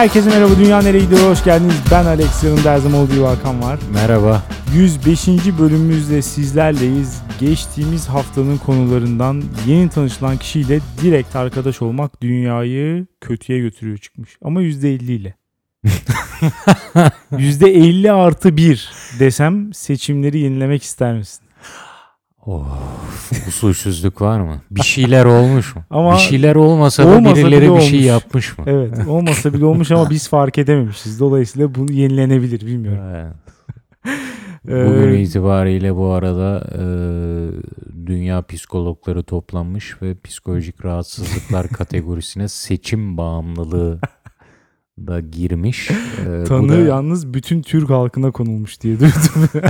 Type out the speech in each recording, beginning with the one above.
Herkese merhaba. Dünya nereye gidiyor? Hoş geldiniz. Ben Alex. Yanımda her zaman olduğu Hakan var. Merhaba. 105. bölümümüzde sizlerleyiz. Geçtiğimiz haftanın konularından yeni tanışılan kişiyle direkt arkadaş olmak dünyayı kötüye götürüyor çıkmış. Ama %50 ile. %50 artı 1 desem seçimleri yenilemek ister misin? Of, usulsüzlük var mı? Bir şeyler olmuş mu? Ama bir şeyler olmasa da olmasa birileri bir şey yapmış mı? Evet olmasa bile olmuş ama biz fark edememişiz. Dolayısıyla bunu yenilenebilir bilmiyorum. Evet. Ee, Bugün itibariyle bu arada e, dünya psikologları toplanmış ve psikolojik rahatsızlıklar kategorisine seçim bağımlılığı da girmiş. E, bu Tanı da- yalnız bütün Türk halkına konulmuş diye duydum.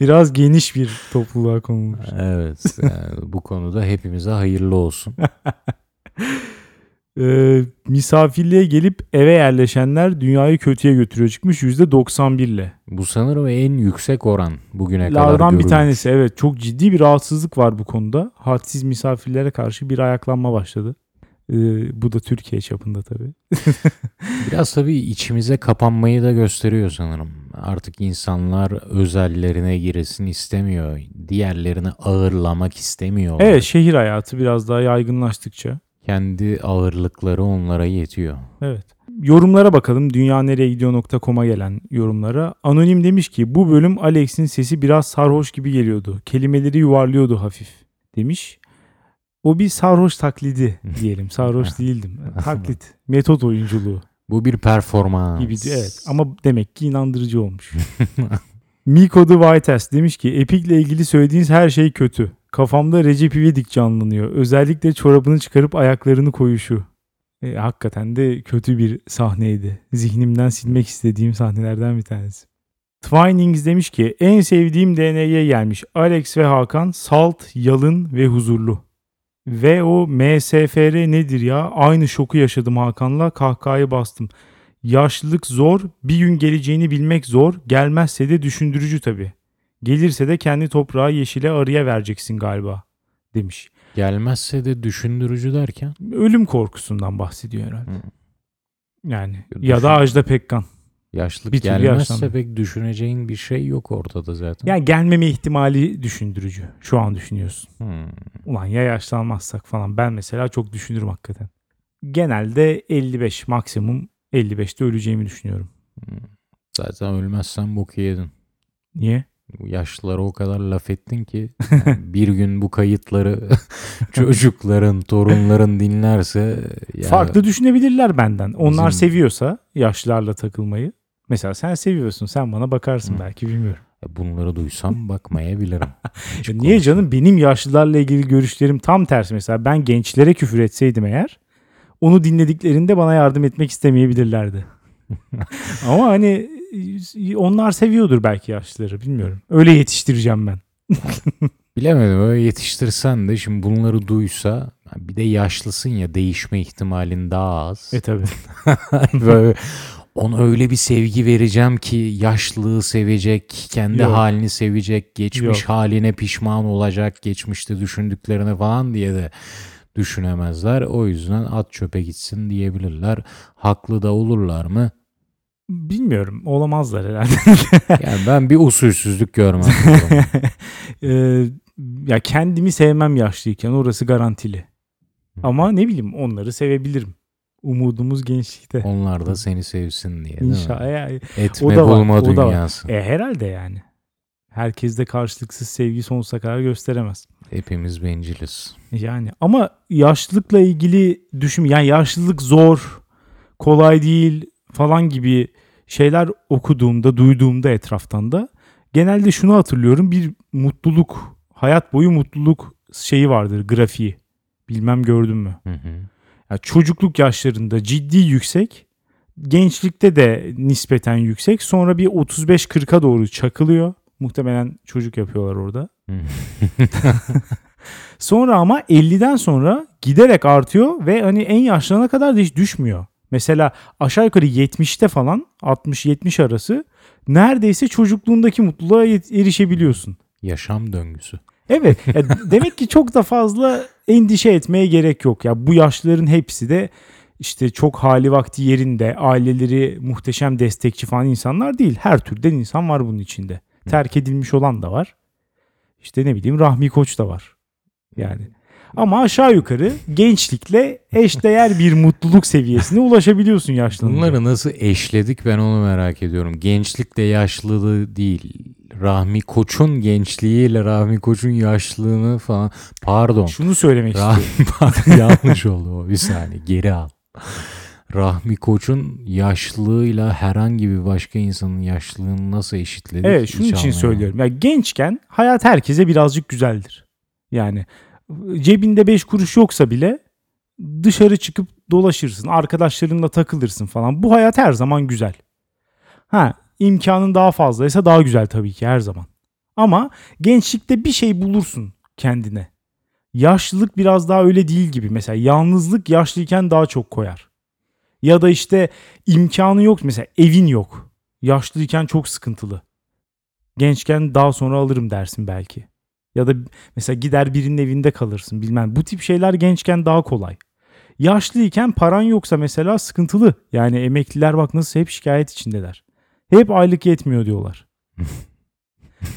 Biraz geniş bir topluluğa konulmuş. Evet. yani bu konuda hepimize hayırlı olsun. Ee, misafirliğe gelip eve yerleşenler dünyayı kötüye götürüyor çıkmış %91 ile. Bu sanırım en yüksek oran bugüne kadar Lardan bir görülmüş. tanesi evet çok ciddi bir rahatsızlık var bu konuda. Hadsiz misafirlere karşı bir ayaklanma başladı. Ee, bu da Türkiye çapında tabii. Biraz tabii içimize kapanmayı da gösteriyor sanırım. Artık insanlar özellerine giresin istemiyor. Diğerlerini ağırlamak istemiyor. Evet şehir hayatı biraz daha yaygınlaştıkça. Kendi ağırlıkları onlara yetiyor. Evet. Yorumlara bakalım. Dünyanereyegidiyor.com'a gelen yorumlara. Anonim demiş ki bu bölüm Alex'in sesi biraz sarhoş gibi geliyordu. Kelimeleri yuvarlıyordu hafif demiş. O bir sarhoş taklidi diyelim. Sarhoş değildim. Taklit. Metot oyunculuğu Bu bir performans. gibiydi. Evet. Ama demek ki inandırıcı olmuş. Miko the Whiteass demiş ki Epic'le ilgili söylediğiniz her şey kötü. Kafamda Recep İvedik canlanıyor. Özellikle çorabını çıkarıp ayaklarını koyuşu. E, hakikaten de kötü bir sahneydi. Zihnimden silmek istediğim sahnelerden bir tanesi. Twinings demiş ki en sevdiğim DNA'ya gelmiş. Alex ve Hakan salt, yalın ve huzurlu. Ve o MSFR nedir ya? Aynı şoku yaşadım Hakan'la kahkahayı bastım. Yaşlılık zor, bir gün geleceğini bilmek zor, gelmezse de düşündürücü tabii. Gelirse de kendi toprağı yeşile arıya vereceksin galiba demiş. Gelmezse de düşündürücü derken. Ölüm korkusundan bahsediyor herhalde. Hı. Yani Düşün- ya da Ajda Pekkan. Yaşlık Bir gelmezse pek düşüneceğin bir şey yok ortada zaten. Yani gelmeme ihtimali düşündürücü. Şu an düşünüyorsun. Hmm. Ulan ya yaşlanmazsak falan. Ben mesela çok düşünürüm hakikaten. Genelde 55 maksimum 55'te öleceğimi düşünüyorum. Hmm. Zaten ölmezsen boku yedin. Niye? yaşlılara o kadar laf ettin ki yani bir gün bu kayıtları çocukların, torunların dinlerse ya Farklı düşünebilirler benden. Onlar Bizim- seviyorsa yaşlılarla takılmayı. Mesela sen seviyorsun. Sen bana bakarsın Hı. belki bilmiyorum. bunları duysam bakmayabilirim. Hiç Ya niye canım benim yaşlılarla ilgili görüşlerim tam tersi. Mesela ben gençlere küfür etseydim eğer onu dinlediklerinde bana yardım etmek istemeyebilirlerdi. Ama hani onlar seviyordur belki yaşlıları bilmiyorum. Öyle yetiştireceğim ben. Bilemedim öyle yetiştirsen de şimdi bunları duysa bir de yaşlısın ya değişme ihtimalin daha az. E tabi. Böyle ona öyle bir sevgi vereceğim ki yaşlılığı sevecek, kendi Yok. halini sevecek, geçmiş Yok. haline pişman olacak, geçmişte düşündüklerini falan diye de düşünemezler. O yüzden at çöpe gitsin diyebilirler. Haklı da olurlar mı? Bilmiyorum. Olamazlar herhalde. Yani ben bir usulsüzlük görmem. Ee, ya kendimi sevmem yaşlıyken orası garantili. Ama ne bileyim onları sevebilirim. Umudumuz gençlikte. Onlar da seni sevsin diye İnşallah. Yani, Etme O da var, bulma o da var. dünyası. e, herhalde yani. Herkes de karşılıksız sevgi sonsuza kadar gösteremez. Hepimiz benciliz. Yani ama yaşlılıkla ilgili düşün yani yaşlılık zor, kolay değil falan gibi şeyler okuduğumda, duyduğumda etraftan da genelde şunu hatırlıyorum. Bir mutluluk, hayat boyu mutluluk şeyi vardır, grafiği. Bilmem gördün mü? Hı hı. Yani çocukluk yaşlarında ciddi yüksek, gençlikte de nispeten yüksek. Sonra bir 35-40'a doğru çakılıyor. Muhtemelen çocuk yapıyorlar orada. Hı. Sonra ama 50'den sonra giderek artıyor ve hani en yaşlarına kadar da hiç düşmüyor. Mesela aşağı yukarı 70'te falan 60-70 arası neredeyse çocukluğundaki mutluluğa erişebiliyorsun. Yaşam döngüsü. Evet. ya demek ki çok da fazla endişe etmeye gerek yok. Ya bu yaşların hepsi de işte çok hali vakti yerinde, aileleri muhteşem destekçi falan insanlar değil. Her türden insan var bunun içinde. Terk edilmiş olan da var. İşte ne bileyim Rahmi Koç da var. Yani ama aşağı yukarı gençlikle eşdeğer bir mutluluk seviyesine ulaşabiliyorsun yaşlanınca. Bunları nasıl eşledik ben onu merak ediyorum. Gençlik de yaşlılığı değil. Rahmi Koç'un gençliğiyle Rahmi Koç'un yaşlılığını falan. Pardon. Şunu söylemek istiyorum. Rahmi yanlış oldu o. Bir saniye geri al. Rahmi Koç'un yaşlılığıyla herhangi bir başka insanın yaşlılığını nasıl eşitledik? Evet şunun için anlayamadım. söylüyorum. Ya gençken hayat herkese birazcık güzeldir. Yani cebinde 5 kuruş yoksa bile dışarı çıkıp dolaşırsın, arkadaşlarınla takılırsın falan. Bu hayat her zaman güzel. Ha, imkanın daha fazlaysa daha güzel tabii ki her zaman. Ama gençlikte bir şey bulursun kendine. Yaşlılık biraz daha öyle değil gibi. Mesela yalnızlık yaşlıyken daha çok koyar. Ya da işte imkanı yok mesela evin yok. Yaşlıyken çok sıkıntılı. Gençken daha sonra alırım dersin belki. Ya da mesela gider birinin evinde kalırsın bilmem. Bu tip şeyler gençken daha kolay. Yaşlıyken paran yoksa mesela sıkıntılı. Yani emekliler bak nasıl hep şikayet içindeler. Hep aylık yetmiyor diyorlar.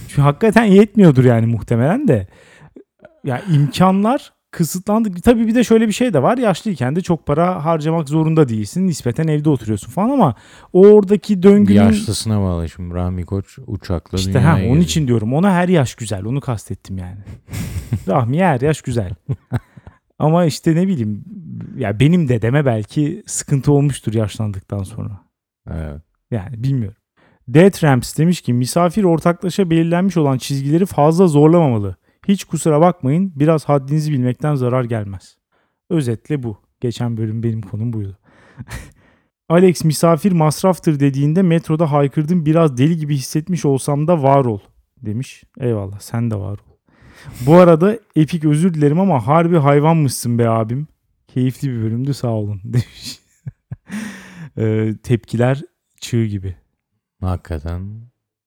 Çünkü hakikaten yetmiyordur yani muhtemelen de. Ya imkanlar kısıtlandı. Tabii bir de şöyle bir şey de var. Yaşlıyken de çok para harcamak zorunda değilsin. Nispeten evde oturuyorsun falan ama o oradaki döngünün... Yaşlısına bağlı şimdi Rahmi Koç uçakla İşte ha, onun için diyorum. Ona her yaş güzel. Onu kastettim yani. Rahmiye her yaş güzel. Ama işte ne bileyim ya benim dedeme belki sıkıntı olmuştur yaşlandıktan sonra. Evet. Yani bilmiyorum. Death Ramps demiş ki misafir ortaklaşa belirlenmiş olan çizgileri fazla zorlamamalı. Hiç kusura bakmayın biraz haddinizi bilmekten zarar gelmez. Özetle bu. Geçen bölüm benim konum buydu. Alex misafir masraftır dediğinde metroda haykırdım biraz deli gibi hissetmiş olsam da var ol demiş. Eyvallah sen de var ol. Bu arada epik özür dilerim ama harbi hayvanmışsın be abim. Keyifli bir bölümdü sağ olun demiş. Ee, tepkiler çığ gibi. Hakikaten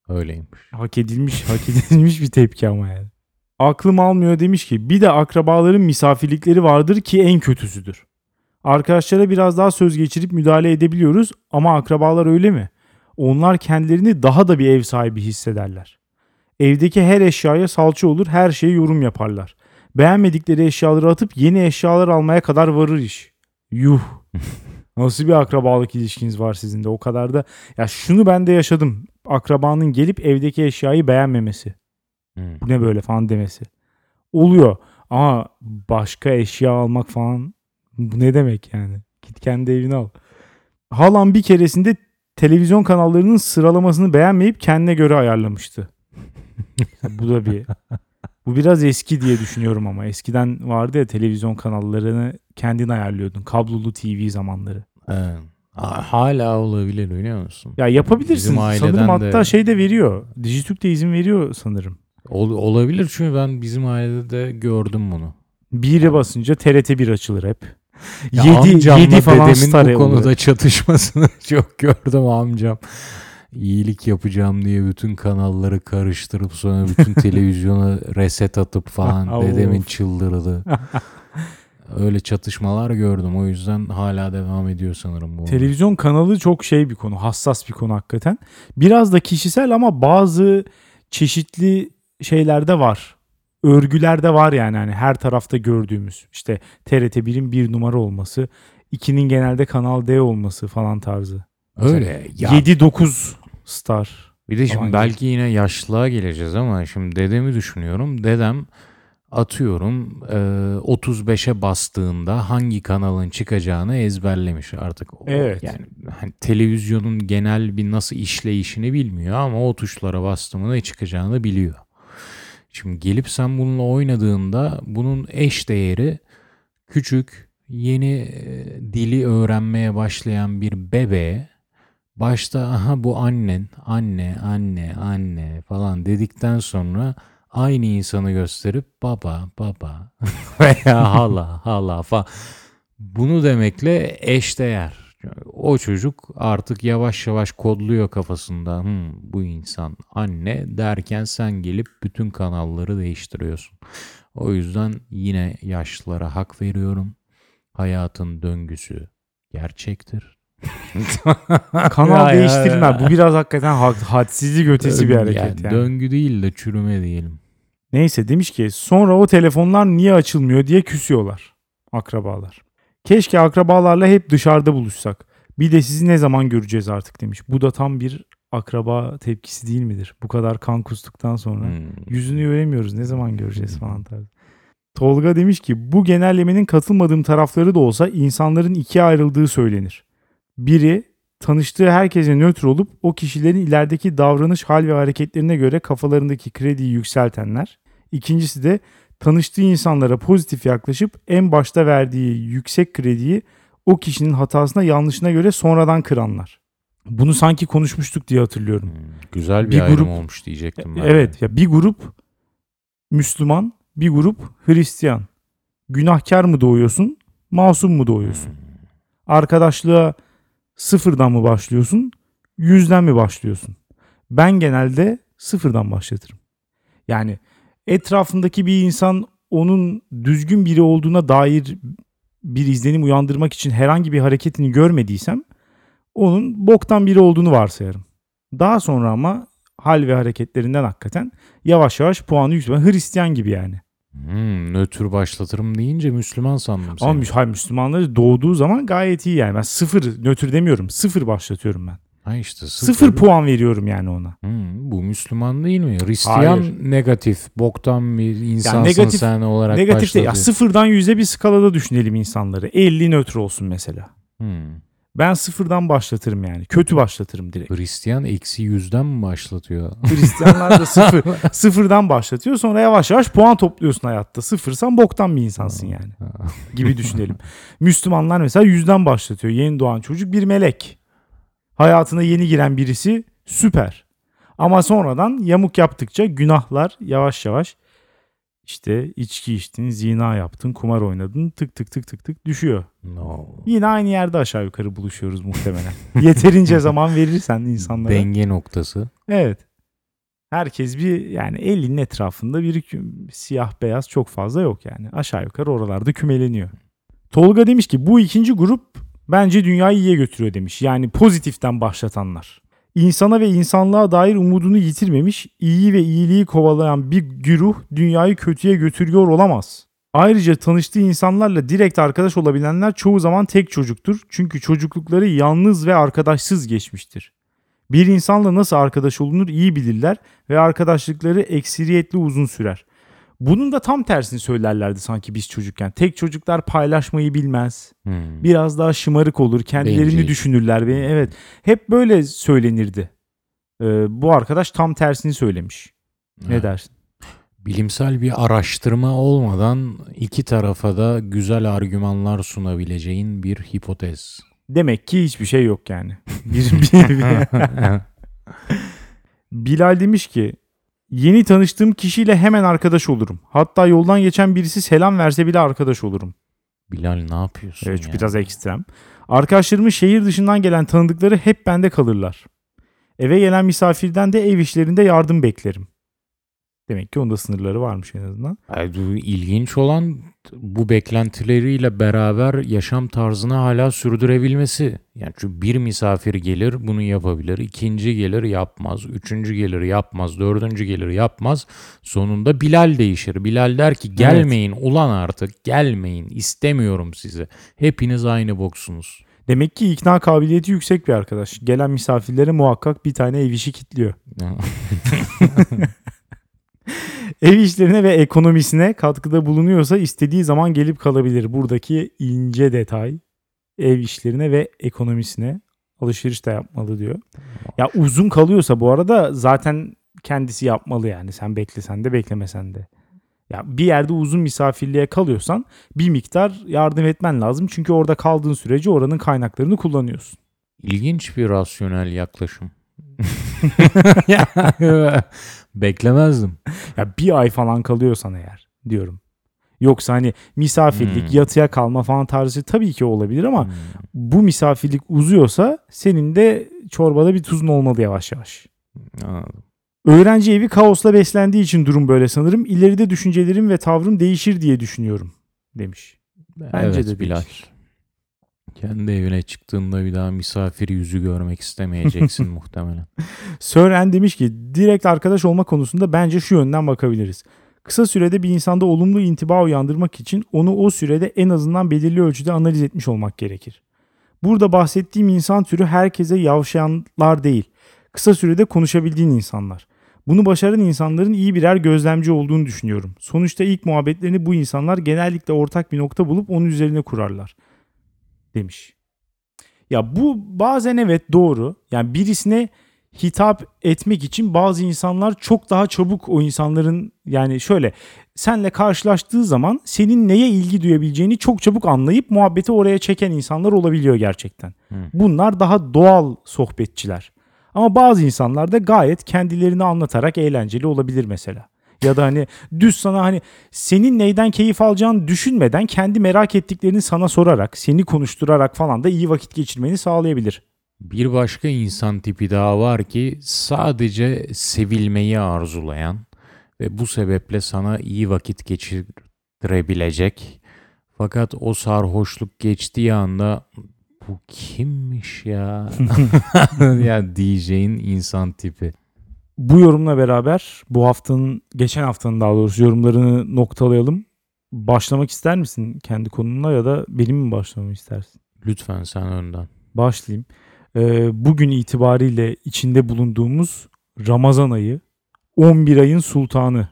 öyleymiş. Hak edilmiş, hak edilmiş bir tepki ama yani. Aklım almıyor demiş ki bir de akrabaların misafirlikleri vardır ki en kötüsüdür. Arkadaşlara biraz daha söz geçirip müdahale edebiliyoruz ama akrabalar öyle mi? Onlar kendilerini daha da bir ev sahibi hissederler. Evdeki her eşyaya salça olur, her şeye yorum yaparlar. Beğenmedikleri eşyaları atıp yeni eşyalar almaya kadar varır iş. Yuh. Nasıl bir akrabalık ilişkiniz var sizin de o kadar da. Ya şunu ben de yaşadım. Akrabanın gelip evdeki eşyayı beğenmemesi. Hı. Bu ne böyle falan demesi. Oluyor. Ama başka eşya almak falan bu ne demek yani? Git kendi evini al. Halam bir keresinde televizyon kanallarının sıralamasını beğenmeyip kendine göre ayarlamıştı. bu da bir bu biraz eski diye düşünüyorum ama eskiden vardı ya televizyon kanallarını kendin ayarlıyordun. Kablolu TV zamanları. Evet. Ha- Hala olabilir biliyor musun? Ya yapabilirsin. Sanırım hatta de- şey de veriyor. Dijitürk de izin veriyor sanırım. Ol- olabilir çünkü ben bizim ailede de gördüm bunu. Bire basınca TRT 1 açılır hep. Ya 7 amcamla 7 falan dedemin bu konuda oluyor. çatışmasını çok gördüm amcam. İyilik yapacağım diye bütün kanalları karıştırıp sonra bütün televizyona reset atıp falan dedemin çıldırdı. Öyle çatışmalar gördüm. O yüzden hala devam ediyor sanırım bu. Televizyon kanalı çok şey bir konu. Hassas bir konu hakikaten. Biraz da kişisel ama bazı çeşitli şeylerde var. Örgülerde var yani hani her tarafta gördüğümüz. İşte TRT 1'in bir numara olması, 2'nin genelde Kanal D olması falan tarzı. Öyle. Ya 7-9 star. Bir de şimdi belki yine yaşlılığa geleceğiz ama şimdi dedemi düşünüyorum. Dedem atıyorum e, 35'e bastığında hangi kanalın çıkacağını ezberlemiş artık. Evet. Yani hani televizyonun genel bir nasıl işleyişini bilmiyor ama o tuşlara bastığında ne çıkacağını biliyor. Şimdi gelip sen bununla oynadığında bunun eş değeri küçük yeni e, dili öğrenmeye başlayan bir bebeğe başta aha bu annen, anne, anne, anne falan dedikten sonra aynı insanı gösterip baba, baba veya hala, hala falan. Bunu demekle eşdeğer. O çocuk artık yavaş yavaş kodluyor kafasında. "Hmm, bu insan anne derken sen gelip bütün kanalları değiştiriyorsun. O yüzden yine yaşlılara hak veriyorum. Hayatın döngüsü Gerçektir. Kanal Ya, değiştirme. ya. Bu biraz hakikaten had, hadsizlik ötesi bir hareket Yani yani. Döngü değil de çürüme diyelim. Neyse demiş ki sonra o telefonlar niye açılmıyor diye küsüyorlar akrabalar. Keşke akrabalarla hep dışarıda buluşsak. Bir de sizi ne zaman göreceğiz artık demiş. Bu da tam bir akraba tepkisi değil midir? Bu kadar kan kustuktan sonra. Hmm. Yüzünü göremiyoruz ne zaman göreceğiz falan tarzı. Tolga demiş ki bu genellemenin katılmadığım tarafları da olsa insanların ikiye ayrıldığı söylenir. Biri tanıştığı herkese nötr olup o kişilerin ilerideki davranış, hal ve hareketlerine göre kafalarındaki krediyi yükseltenler. İkincisi de tanıştığı insanlara pozitif yaklaşıp en başta verdiği yüksek krediyi o kişinin hatasına yanlışına göre sonradan kıranlar. Bunu sanki konuşmuştuk diye hatırlıyorum. Hmm. Güzel bir, Bir ayrım grup- olmuş diyecektim ben. Evet ya bir grup Müslüman, bir grup Hristiyan. Günahkar mı doğuyorsun, masum mu doğuyorsun? Hmm. Arkadaşlığa sıfırdan mı başlıyorsun, yüzden mi başlıyorsun? Ben genelde sıfırdan başlatırım. Yani etrafındaki bir insan onun düzgün biri olduğuna dair bir izlenim uyandırmak için herhangi bir hareketini görmediysem onun boktan biri olduğunu varsayarım. Daha sonra ama hal ve hareketlerinden hakikaten yavaş yavaş puanı yükselen Hristiyan gibi yani. Hmm, nötr başlatırım deyince Müslüman sandım seni. Ama hayır, Müslümanları doğduğu zaman gayet iyi yani. Ben sıfır nötr demiyorum. Sıfır başlatıyorum ben. Ha işte sıfır. Sıfır, puan veriyorum yani ona. Hmm, bu Müslüman değil mi? Hristiyan Hayır. negatif, boktan bir insansın negatif- sen olarak Negatif değil. Ya başlatıyor. sıfırdan yüze bir skalada düşünelim insanları. 50 nötr olsun mesela. Hmm. Ben sıfırdan başlatırım yani. Kötü başlatırım direkt. Hristiyan eksi yüzden mi başlatıyor? Hristiyanlar da sıfır, sıfırdan başlatıyor. Sonra yavaş yavaş puan topluyorsun hayatta. Sıfırsan boktan bir insansın yani. gibi düşünelim. Müslümanlar mesela yüzden başlatıyor. Yeni doğan çocuk bir melek. Hayatına yeni giren birisi süper. Ama sonradan yamuk yaptıkça günahlar yavaş yavaş işte içki içtin, zina yaptın, kumar oynadın tık tık tık tık tık düşüyor. no. Yine aynı yerde aşağı yukarı buluşuyoruz muhtemelen. Yeterince zaman verirsen insanlara. Denge noktası. Evet. Herkes bir yani 50'nin etrafında bir siyah beyaz çok fazla yok yani. Aşağı yukarı oralarda kümeleniyor. Tolga demiş ki bu ikinci grup bence dünyayı iyiye götürüyor demiş. Yani pozitiften başlatanlar. İnsana ve insanlığa dair umudunu yitirmemiş, iyi ve iyiliği kovalayan bir güruh dünyayı kötüye götürüyor olamaz. Ayrıca tanıştığı insanlarla direkt arkadaş olabilenler çoğu zaman tek çocuktur. Çünkü çocuklukları yalnız ve arkadaşsız geçmiştir. Bir insanla nasıl arkadaş olunur iyi bilirler ve arkadaşlıkları ekseriyetle uzun sürer. Bunun da tam tersini söylerlerdi sanki biz çocukken. Tek çocuklar paylaşmayı bilmez. Hmm. Biraz daha şımarık olur. Kendilerini Bencil. düşünürler. Ve evet hep böyle söylenirdi. Ee, bu arkadaş tam tersini söylemiş. Ne Evet. dersin? Bilimsel bir araştırma olmadan iki tarafa da güzel argümanlar sunabileceğin bir hipotez. Demek ki hiçbir şey yok yani. Bir, bir- bir- Bilal demiş ki yeni tanıştığım kişiyle hemen arkadaş olurum. Hatta yoldan geçen birisi selam verse bile arkadaş olurum. Bilal ne yapıyorsun Evet ya? biraz ekstrem. Arkadaşlarımın şehir dışından gelen tanıdıkları hep bende kalırlar. Eve gelen misafirden de ev işlerinde yardım beklerim. Demek ki onda sınırları varmış en azından. Bu ilginç olan bu beklentileriyle beraber yaşam tarzını hala sürdürebilmesi. Yani çünkü bir misafir gelir bunu yapabilir, ikinci gelir yapmaz, üçüncü gelir yapmaz, dördüncü gelir yapmaz. Sonunda Bilal değişir. Bilal der ki gelmeyin ulan artık gelmeyin istemiyorum sizi. Hepiniz aynı boksunuz. Demek ki ikna kabiliyeti yüksek bir arkadaş. Gelen misafirlere muhakkak bir tane ev işi kitliyor. Ev işlerine ve ekonomisine katkıda bulunuyorsa istediği zaman gelip kalabilir. Buradaki ince detay ev işlerine ve ekonomisine alışveriş de yapmalı diyor. Ya uzun kalıyorsa bu arada zaten kendisi yapmalı yani. Sen beklesen de beklemesen de. Ya bir yerde uzun misafirliğe kalıyorsan bir miktar yardım etmen lazım. Çünkü orada kaldığın sürece oranın kaynaklarını kullanıyorsun. İlginç bir rasyonel yaklaşım. Beklemezdim. Ya bir ay falan kalıyorsan eğer diyorum. Yoksa hani misafirlik, Hmm. yatıya kalma falan tarzı tabii ki olabilir ama Hmm. bu misafirlik uzuyorsa senin de çorbada bir tuzun olmalı yavaş yavaş. Anladım. Öğrenci evi kaosla beslendiği için durum böyle sanırım. İleride düşüncelerim ve tavrım değişir diye düşünüyorum demiş. Bence evet de Bilal. Kendi evine çıktığında bir daha misafir yüzü görmek istemeyeceksin muhtemelen. Sören demiş ki direkt arkadaş olma konusunda bence şu yönden bakabiliriz. Kısa sürede bir insanda olumlu intiba uyandırmak için onu o sürede en azından belirli ölçüde analiz etmiş olmak gerekir. Burada bahsettiğim insan türü herkese yavşayanlar değil. Kısa sürede konuşabildiğin insanlar. Bunu başaran insanların iyi birer gözlemci olduğunu düşünüyorum. Sonuçta ilk muhabbetlerini bu insanlar genellikle ortak bir nokta bulup onun üzerine kurarlar. Demiş. Ya bu bazen evet doğru. Yani birisine hitap etmek için bazı insanlar çok daha çabuk o insanların yani şöyle senle karşılaştığı zaman senin neye ilgi duyabileceğini çok çabuk anlayıp muhabbeti oraya çeken insanlar olabiliyor gerçekten. Hı. Bunlar daha doğal sohbetçiler. Ama bazı insanlar da gayet kendilerini anlatarak eğlenceli olabilir mesela. Ya da hani düz sana hani senin neyden keyif alacağını düşünmeden kendi merak ettiklerini sana sorarak, seni konuşturarak falan da iyi vakit geçirmeni sağlayabilir. Bir başka insan tipi daha var ki sadece sevilmeyi arzulayan ve bu sebeple sana iyi vakit geçirebilecek. Fakat o sarhoşluk geçtiği anda bu kimmiş ya? ya diyeceğin insan tipi. Bu yorumla beraber bu haftanın, geçen haftanın daha doğrusu yorumlarını noktalayalım. Başlamak ister misin kendi konunla ya da benim mi başlamamı istersin? Lütfen sen önden. Başlayayım. Ee, bugün itibariyle içinde bulunduğumuz Ramazan ayı 11 ayın sultanı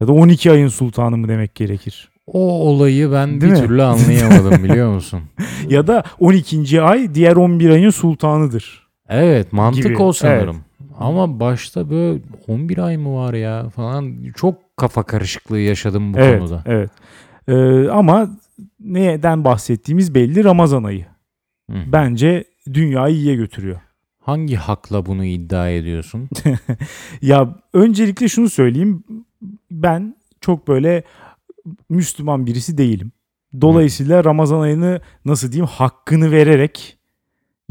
ya da 12 ayın sultanı mı demek gerekir? O olayı ben Değil bir mi? türlü anlayamadım biliyor musun? Ya da 12. ay diğer 11 ayın sultanıdır. Evet mantık Gibi, o sanırım. Ama başta böyle 11 ay mı var ya falan çok kafa karışıklığı yaşadım bu evet, konuda. evet. Ee, ama neden bahsettiğimiz belli Ramazan ayı. Hı. Bence dünyayı iyiye götürüyor. Hangi hakla bunu iddia ediyorsun? Ya öncelikle şunu söyleyeyim. Ben çok böyle Müslüman birisi değilim. Dolayısıyla Ramazan ayını nasıl diyeyim hakkını vererek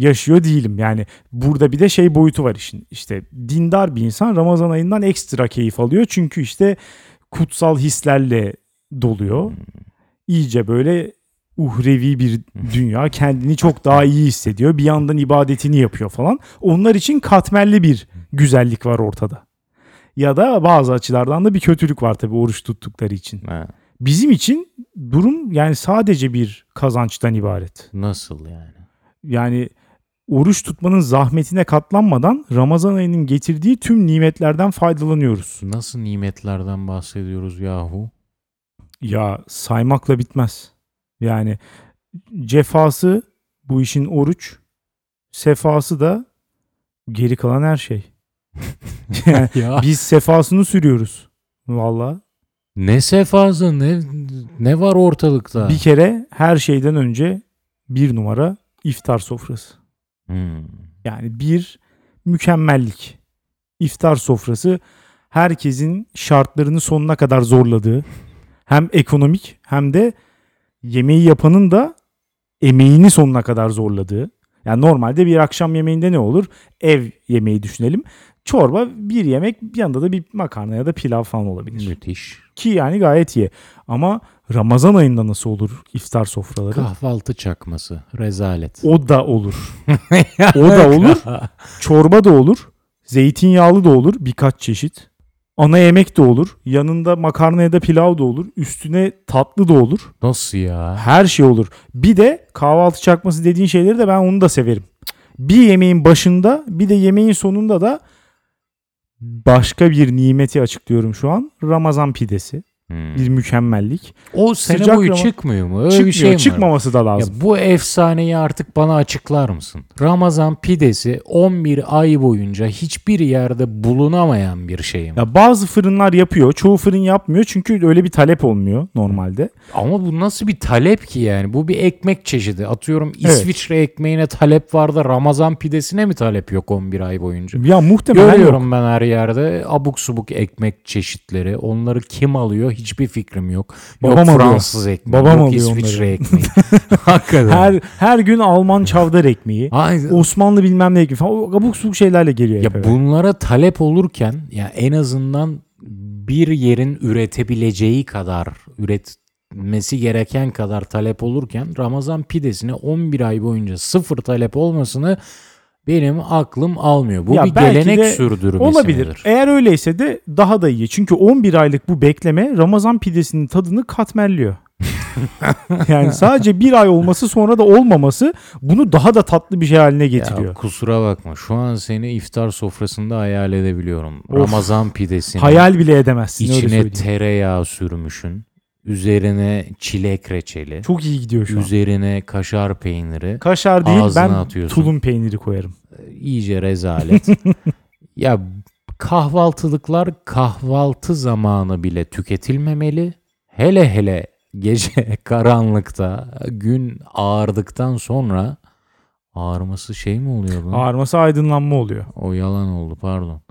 yaşıyor değilim. Yani burada bir de şey boyutu var işin. İşte dindar bir insan Ramazan ayından ekstra keyif alıyor. Çünkü işte kutsal hislerle doluyor. İyice böyle uhrevi bir dünya. Kendini çok daha iyi hissediyor. Bir yandan ibadetini yapıyor falan. Onlar için katmerli bir güzellik var ortada. Ya da bazı açılardan da bir kötülük var tabii oruç tuttukları için. Ha, Bizim için durum yani sadece bir kazançtan ibaret. nasıl yani? Yani oruç tutmanın zahmetine katlanmadan Ramazan ayının getirdiği tüm nimetlerden faydalanıyoruz. Nasıl nimetlerden bahsediyoruz yahu? Ya saymakla bitmez. Yani cefası bu işin oruç, sefası da geri kalan her şey. Yani ya biz sefasını sürüyoruz. Vallahi. ne sefası ne ne var ortalıkta? Bir kere her şeyden önce bir numara iftar sofrası. Hmm. Yani bir mükemmellik. İftar sofrası herkesin şartlarını sonuna kadar zorladığı hem ekonomik hem de yemeği yapanın da emeğini sonuna kadar zorladığı. Yani normalde bir akşam yemeğinde ne olur? Ev yemeği düşünelim. Çorba, bir yemek, bir yanında da bir makarna ya da pilav falan olabilir. Müthiş. Ki yani gayet iyi. Ama Ramazan ayında nasıl olur iftar sofraları? Kahvaltı çakması. Rezalet. O da olur. O da olur. Çorba da olur. Zeytinyağlı da olur birkaç çeşit. Ana yemek de olur. Yanında makarna ya da pilav da olur. Üstüne tatlı da olur. Nasıl ya? Her şey olur. Bir de kahvaltı çakması dediğin şeyleri de ben onu da severim. Bir yemeğin başında bir de yemeğin sonunda da başka bir nimeti açıklıyorum şu an. Ramazan pidesi. Hmm. Bir mükemmellik. O sene Sıcak boyu Rama- çıkmıyor mu? Öyle Çıkmıyor. bir şey mi var? çıkmaması da lazım. Ya bu efsaneyi artık bana açıklar mısın? Ramazan pidesi 11 ay boyunca hiçbir yerde bulunamayan bir şey mi? Ya bazı fırınlar yapıyor. Çoğu fırın yapmıyor. Çünkü öyle bir talep olmuyor normalde. Ama bu nasıl bir talep ki yani? Bu bir ekmek çeşidi. Atıyorum Evet. İsviçre ekmeğine talep var da Ramazan pidesine mi talep yok 11 ay boyunca? Ya muhtemelen yok. Görüyorum ben her yerde abuk subuk ekmek çeşitleri. Onları kim alıyor hiçbir fikrim yok. Babam yok alıyor. Fransız ekmeği, Babam yok alıyor İsviçre onları. ekmeği. Hakikaten. Her her gün Alman çavdar ekmeği. Osmanlı bilmem ne ekmeği falan. O abuk subuk şeylerle geliyor. hep ya eve. bunlara talep olurken ya en azından bir yerin üretebileceği kadar üret tüketilmesi gereken kadar talep olurken Ramazan pidesine 11 ay boyunca sıfır talep olmasını benim aklım almıyor. Bu Ya bir gelenek sürdürmesi Olabilir. midir? Eğer öyleyse de daha da iyi. Çünkü 11 aylık bu bekleme Ramazan pidesinin tadını katmerliyor. yani sadece bir ay olması sonra da olmaması bunu daha da tatlı bir şey haline getiriyor. Ya kusura bakma şu an seni iftar sofrasında hayal edebiliyorum. Of. Ramazan pidesini Hayal bile edemezsin içine tereyağı sürmüşün. Üzerine çilek reçeli. Çok iyi gidiyor şu an. Üzerine kaşar peyniri. Kaşar değil Ağzına ben atıyorsun. tulum peyniri koyarım. iyice rezalet. ya kahvaltılıklar kahvaltı zamanı bile tüketilmemeli. Hele hele gece karanlıkta gün ağardıktan sonra ağarması şey mi oluyor bu? Ağarması aydınlanma oluyor. O yalan oldu pardon.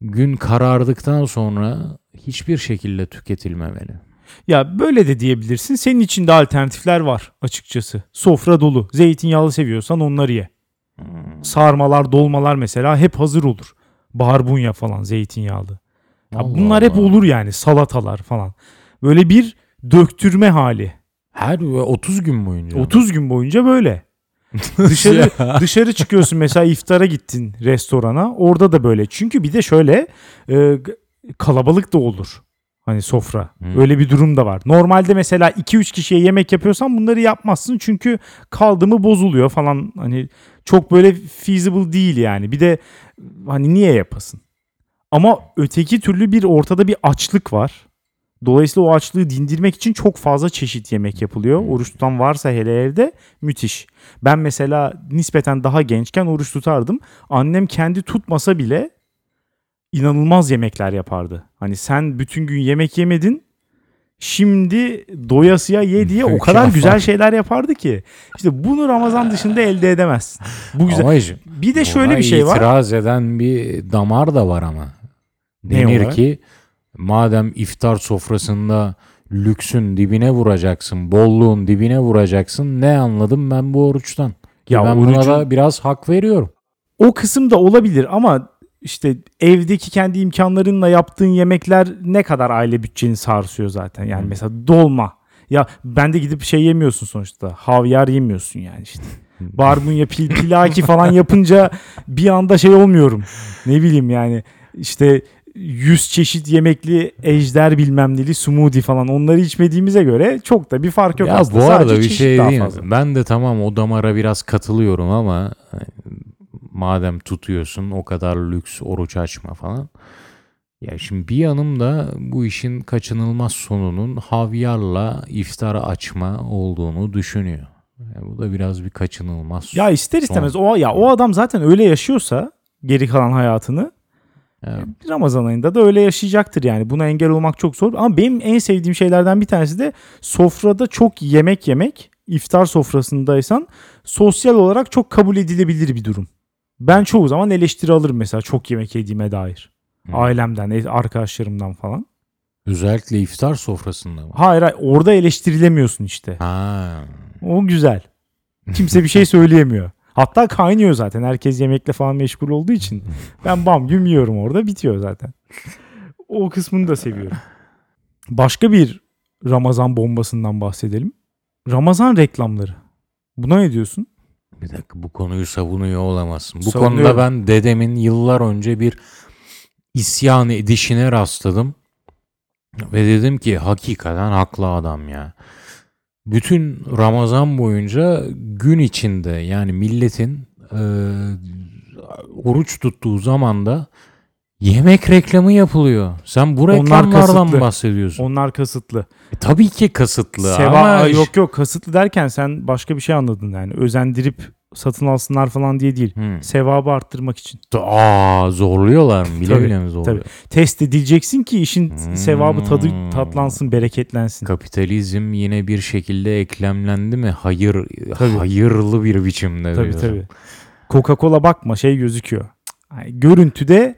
Gün karardıktan sonra hiçbir şekilde tüketilmemeli. Ya böyle de diyebilirsin. Senin için de alternatifler var açıkçası. Sofra dolu. Zeytinyağlı seviyorsan onları ye. Sarmalar, dolmalar mesela hep hazır olur. Barbunya falan zeytinyağlı. Ya Allah bunlar hep Allah. olur yani salatalar falan. Böyle bir döktürme hali. Her 30 gün boyunca. 30 gün boyunca böyle. Dışarı dışarı çıkıyorsun mesela iftara gittin restorana. Orada da böyle. Çünkü bir de şöyle e, kalabalık da olur. Hani sofra. Hı. Öyle bir durum da var. Normalde mesela 2-3 kişiye yemek yapıyorsan bunları yapmazsın. Çünkü kaldı mı bozuluyor falan. Hani çok böyle feasible değil yani. Bir de hani niye yapasın? Ama öteki türlü bir ortada bir açlık var. Dolayısıyla o açlığı dindirmek için çok fazla çeşit yemek yapılıyor. Oruç tutan varsa hele evde müthiş. Ben mesela nispeten daha gençken oruç tutardım. Annem kendi tutmasa bile inanılmaz yemekler yapardı. Hani sen bütün gün yemek yemedin. Şimdi doyasıya ye diye o kadar güzel şeyler yapardı ki. İşte bunu Ramazan dışında elde edemezsin. Bu güzel. Ama işte Bir de şöyle Buna bir şey var. itiraz eden bir damar da var ama. Denir ki madem iftar sofrasında lüksün dibine vuracaksın, bolluğun dibine vuracaksın. Ne anladım ben bu oruçtan? Ya ben buna orucun- da biraz hak veriyorum. O kısım da olabilir ama işte evdeki kendi imkanlarınla yaptığın yemekler ne kadar aile bütçeni sarsıyor zaten. Yani Hmm. mesela dolma. Ya ben de gidip şey yemiyorsun sonuçta. Havyar yemiyorsun yani işte. Barbunya, pil, pilaki falan yapınca bir anda şey olmuyorum. Ne bileyim yani işte 100 çeşit yemekli ejder bilmem neli smoothie falan onları içmediğimize göre çok da bir fark yok ya aslında. bu arada Sadece bir şey diyeyim. fazla. Ben de tamam o damara biraz katılıyorum ama e, madem tutuyorsun o kadar lüks oruç açma falan. Ya şimdi bir yanım da bu işin kaçınılmaz sonunun havyarla iftar açma olduğunu düşünüyor. Ya bu da biraz bir kaçınılmaz. Ya ister istemez o ya o adam zaten öyle yaşıyorsa geri kalan hayatını Ya, Ramazan ayında da öyle yaşayacaktır yani. Buna engel olmak çok zor. Ama benim en sevdiğim şeylerden bir tanesi de sofrada çok yemek yemek. İftar sofrasındaysan sosyal olarak çok kabul edilebilir bir durum. Ben çoğu zaman eleştiri alırım mesela çok yemek yediğime dair. Hı. Ailemden, e- arkadaşlarımdan falan. özellikle iftar sofrasında mı? Hayır, hayır orada eleştirilemiyorsun işte. Ha. O güzel. Kimse bir şey söyleyemiyor. Hatta kaynıyor zaten. Herkes yemekle falan meşgul olduğu için. Ben bam güm yiyorum orada bitiyor zaten. O kısmını da seviyorum. Başka bir Ramazan bombasından bahsedelim. Ramazan reklamları. Buna ne diyorsun? Bir dakika bu konuyu savunuyor olamazsın. Bu Savunuyorum. konuda ben dedemin yıllar önce bir isyan edişine rastladım. Ve dedim ki hakikaten haklı adam ya. Bütün Ramazan boyunca gün içinde yani milletin e, oruç tuttuğu zaman da yemek reklamı yapılıyor. Sen bu Onlar reklamlardan kasıtlı. bahsediyorsun. Onlar kasıtlı. E, tabii ki kasıtlı Seva ama yok yok kasıtlı derken sen başka bir şey anladın yani. Özendirip satın alsınlar falan diye değil. Hmm. Sevabı arttırmak için. Aa zorluyorlar mı? Bile Tabii, bile mi zorluyor? Test edileceksin ki işin Hmm. sevabı tadı tatlansın, bereketlensin. Kapitalizm yine bir şekilde eklemlendi mi? Hayır, Tabii. hayırlı bir biçimde. Tabii diyorsun. tabii. Coca-Cola bakma şey gözüküyor. Yani görüntüde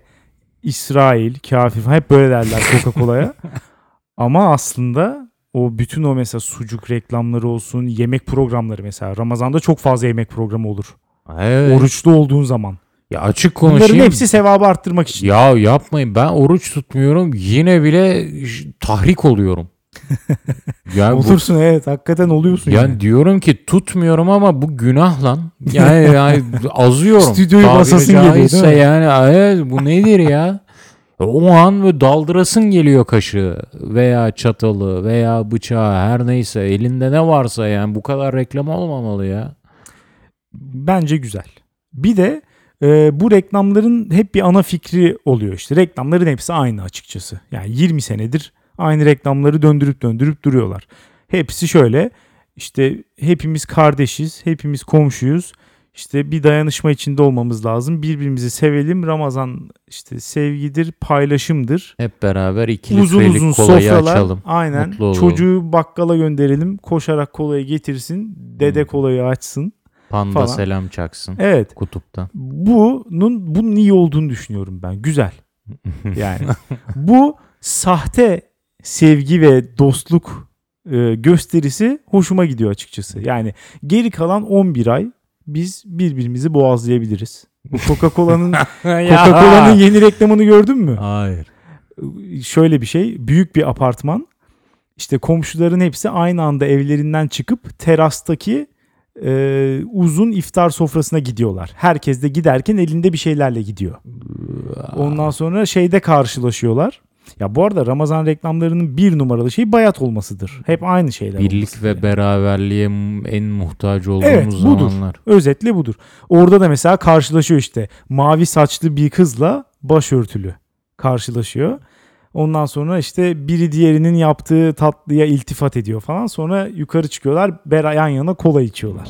İsrail, kafir falan hep böyle derler Coca-Cola'ya. Ama aslında o bütün o mesela sucuk reklamları olsun, yemek programları mesela. Ramazan'da çok fazla yemek programı olur. Evet. Oruçlu olduğun zaman. Ya açık Bunların konuşayım. hepsi sevabı arttırmak için. Ya yapmayın ben oruç tutmuyorum yine bile tahrik oluyorum. Ya bu- Olursun evet hakikaten oluyorsun yani, yani. diyorum ki tutmuyorum ama bu günah lan. Yani, yani azıyorum. Stüdyoyu Tabiri basasın geliyor, değil mi? Yani evet, bu nedir ya? O an böyle daldırasın geliyor kaşığı veya çatalı veya bıçağı her neyse elinde ne varsa yani bu kadar reklam olmamalı ya. Bence güzel. Bir de e, bu reklamların hep bir ana fikri oluyor işte. Reklamların hepsi aynı açıkçası. Yani 20 senedir aynı reklamları döndürüp döndürüp duruyorlar. Hepsi şöyle işte hepimiz kardeşiz, hepimiz komşuyuz. İşte bir dayanışma içinde olmamız lazım. Birbirimizi sevelim. Ramazan işte sevgidir, paylaşımdır. Hep beraber iki uzun uzun kolayı sofralar. açalım. Aynen. Mutlu olalım. Çocuğu bakkala gönderelim. Koşarak kolayı getirsin. Dede kolayı açsın. Panda falan. selam çaksın Evet. kutuptan. bunun bunun iyi olduğunu düşünüyorum ben. Güzel. Yani bu sahte sevgi ve dostluk e, gösterisi hoşuma gidiyor açıkçası. Yani geri kalan 11 ay biz birbirimizi boğazlayabiliriz. Bu Coca-Cola'nın Coca-Cola'nın yeni reklamını gördün mü? Hayır. Şöyle bir şey, büyük bir apartman. İşte komşuların hepsi aynı anda evlerinden çıkıp terastaki e, uzun iftar sofrasına gidiyorlar. Herkes de giderken elinde bir şeylerle gidiyor. Ondan sonra şeyde karşılaşıyorlar. Ya bu arada Ramazan reklamlarının bir numaralı şeyi bayat olmasıdır. Hep aynı şeyler. Birlik ve yani. beraberliğe en muhtaç olduğumuz Evet, budur. zamanlar. Özetle budur. Orada da mesela karşılaşıyor işte. Mavi saçlı bir kızla başörtülü karşılaşıyor. Ondan sonra işte biri diğerinin yaptığı tatlıya iltifat ediyor falan. Sonra yukarı çıkıyorlar. Bera yan yana kola içiyorlar.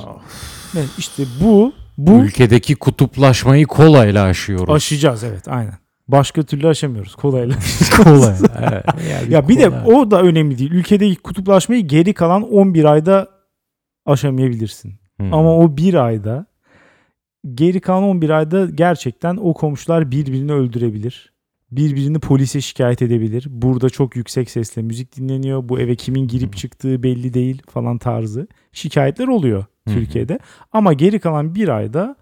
Evet, işte bu bu Ülkedeki kutuplaşmayı kolayla aşıyoruz. aşacağız evet aynen. Başka türlü aşamıyoruz kolayla. kolay. evet. Yani ya bir de kolay. o da önemli değil. Ülkedeki kutuplaşmayı geri kalan 11 ayda aşamayabilirsin. Hmm. Ama o bir ayda geri kalan 11 ayda gerçekten o komşular birbirini öldürebilir. Birbirini polise şikayet edebilir. Burada çok yüksek sesle müzik dinleniyor. Bu eve kimin girip Hı. çıktığı belli değil falan tarzı. Şikayetler oluyor hı. Türkiye'de. Ama geri kalan bir ayda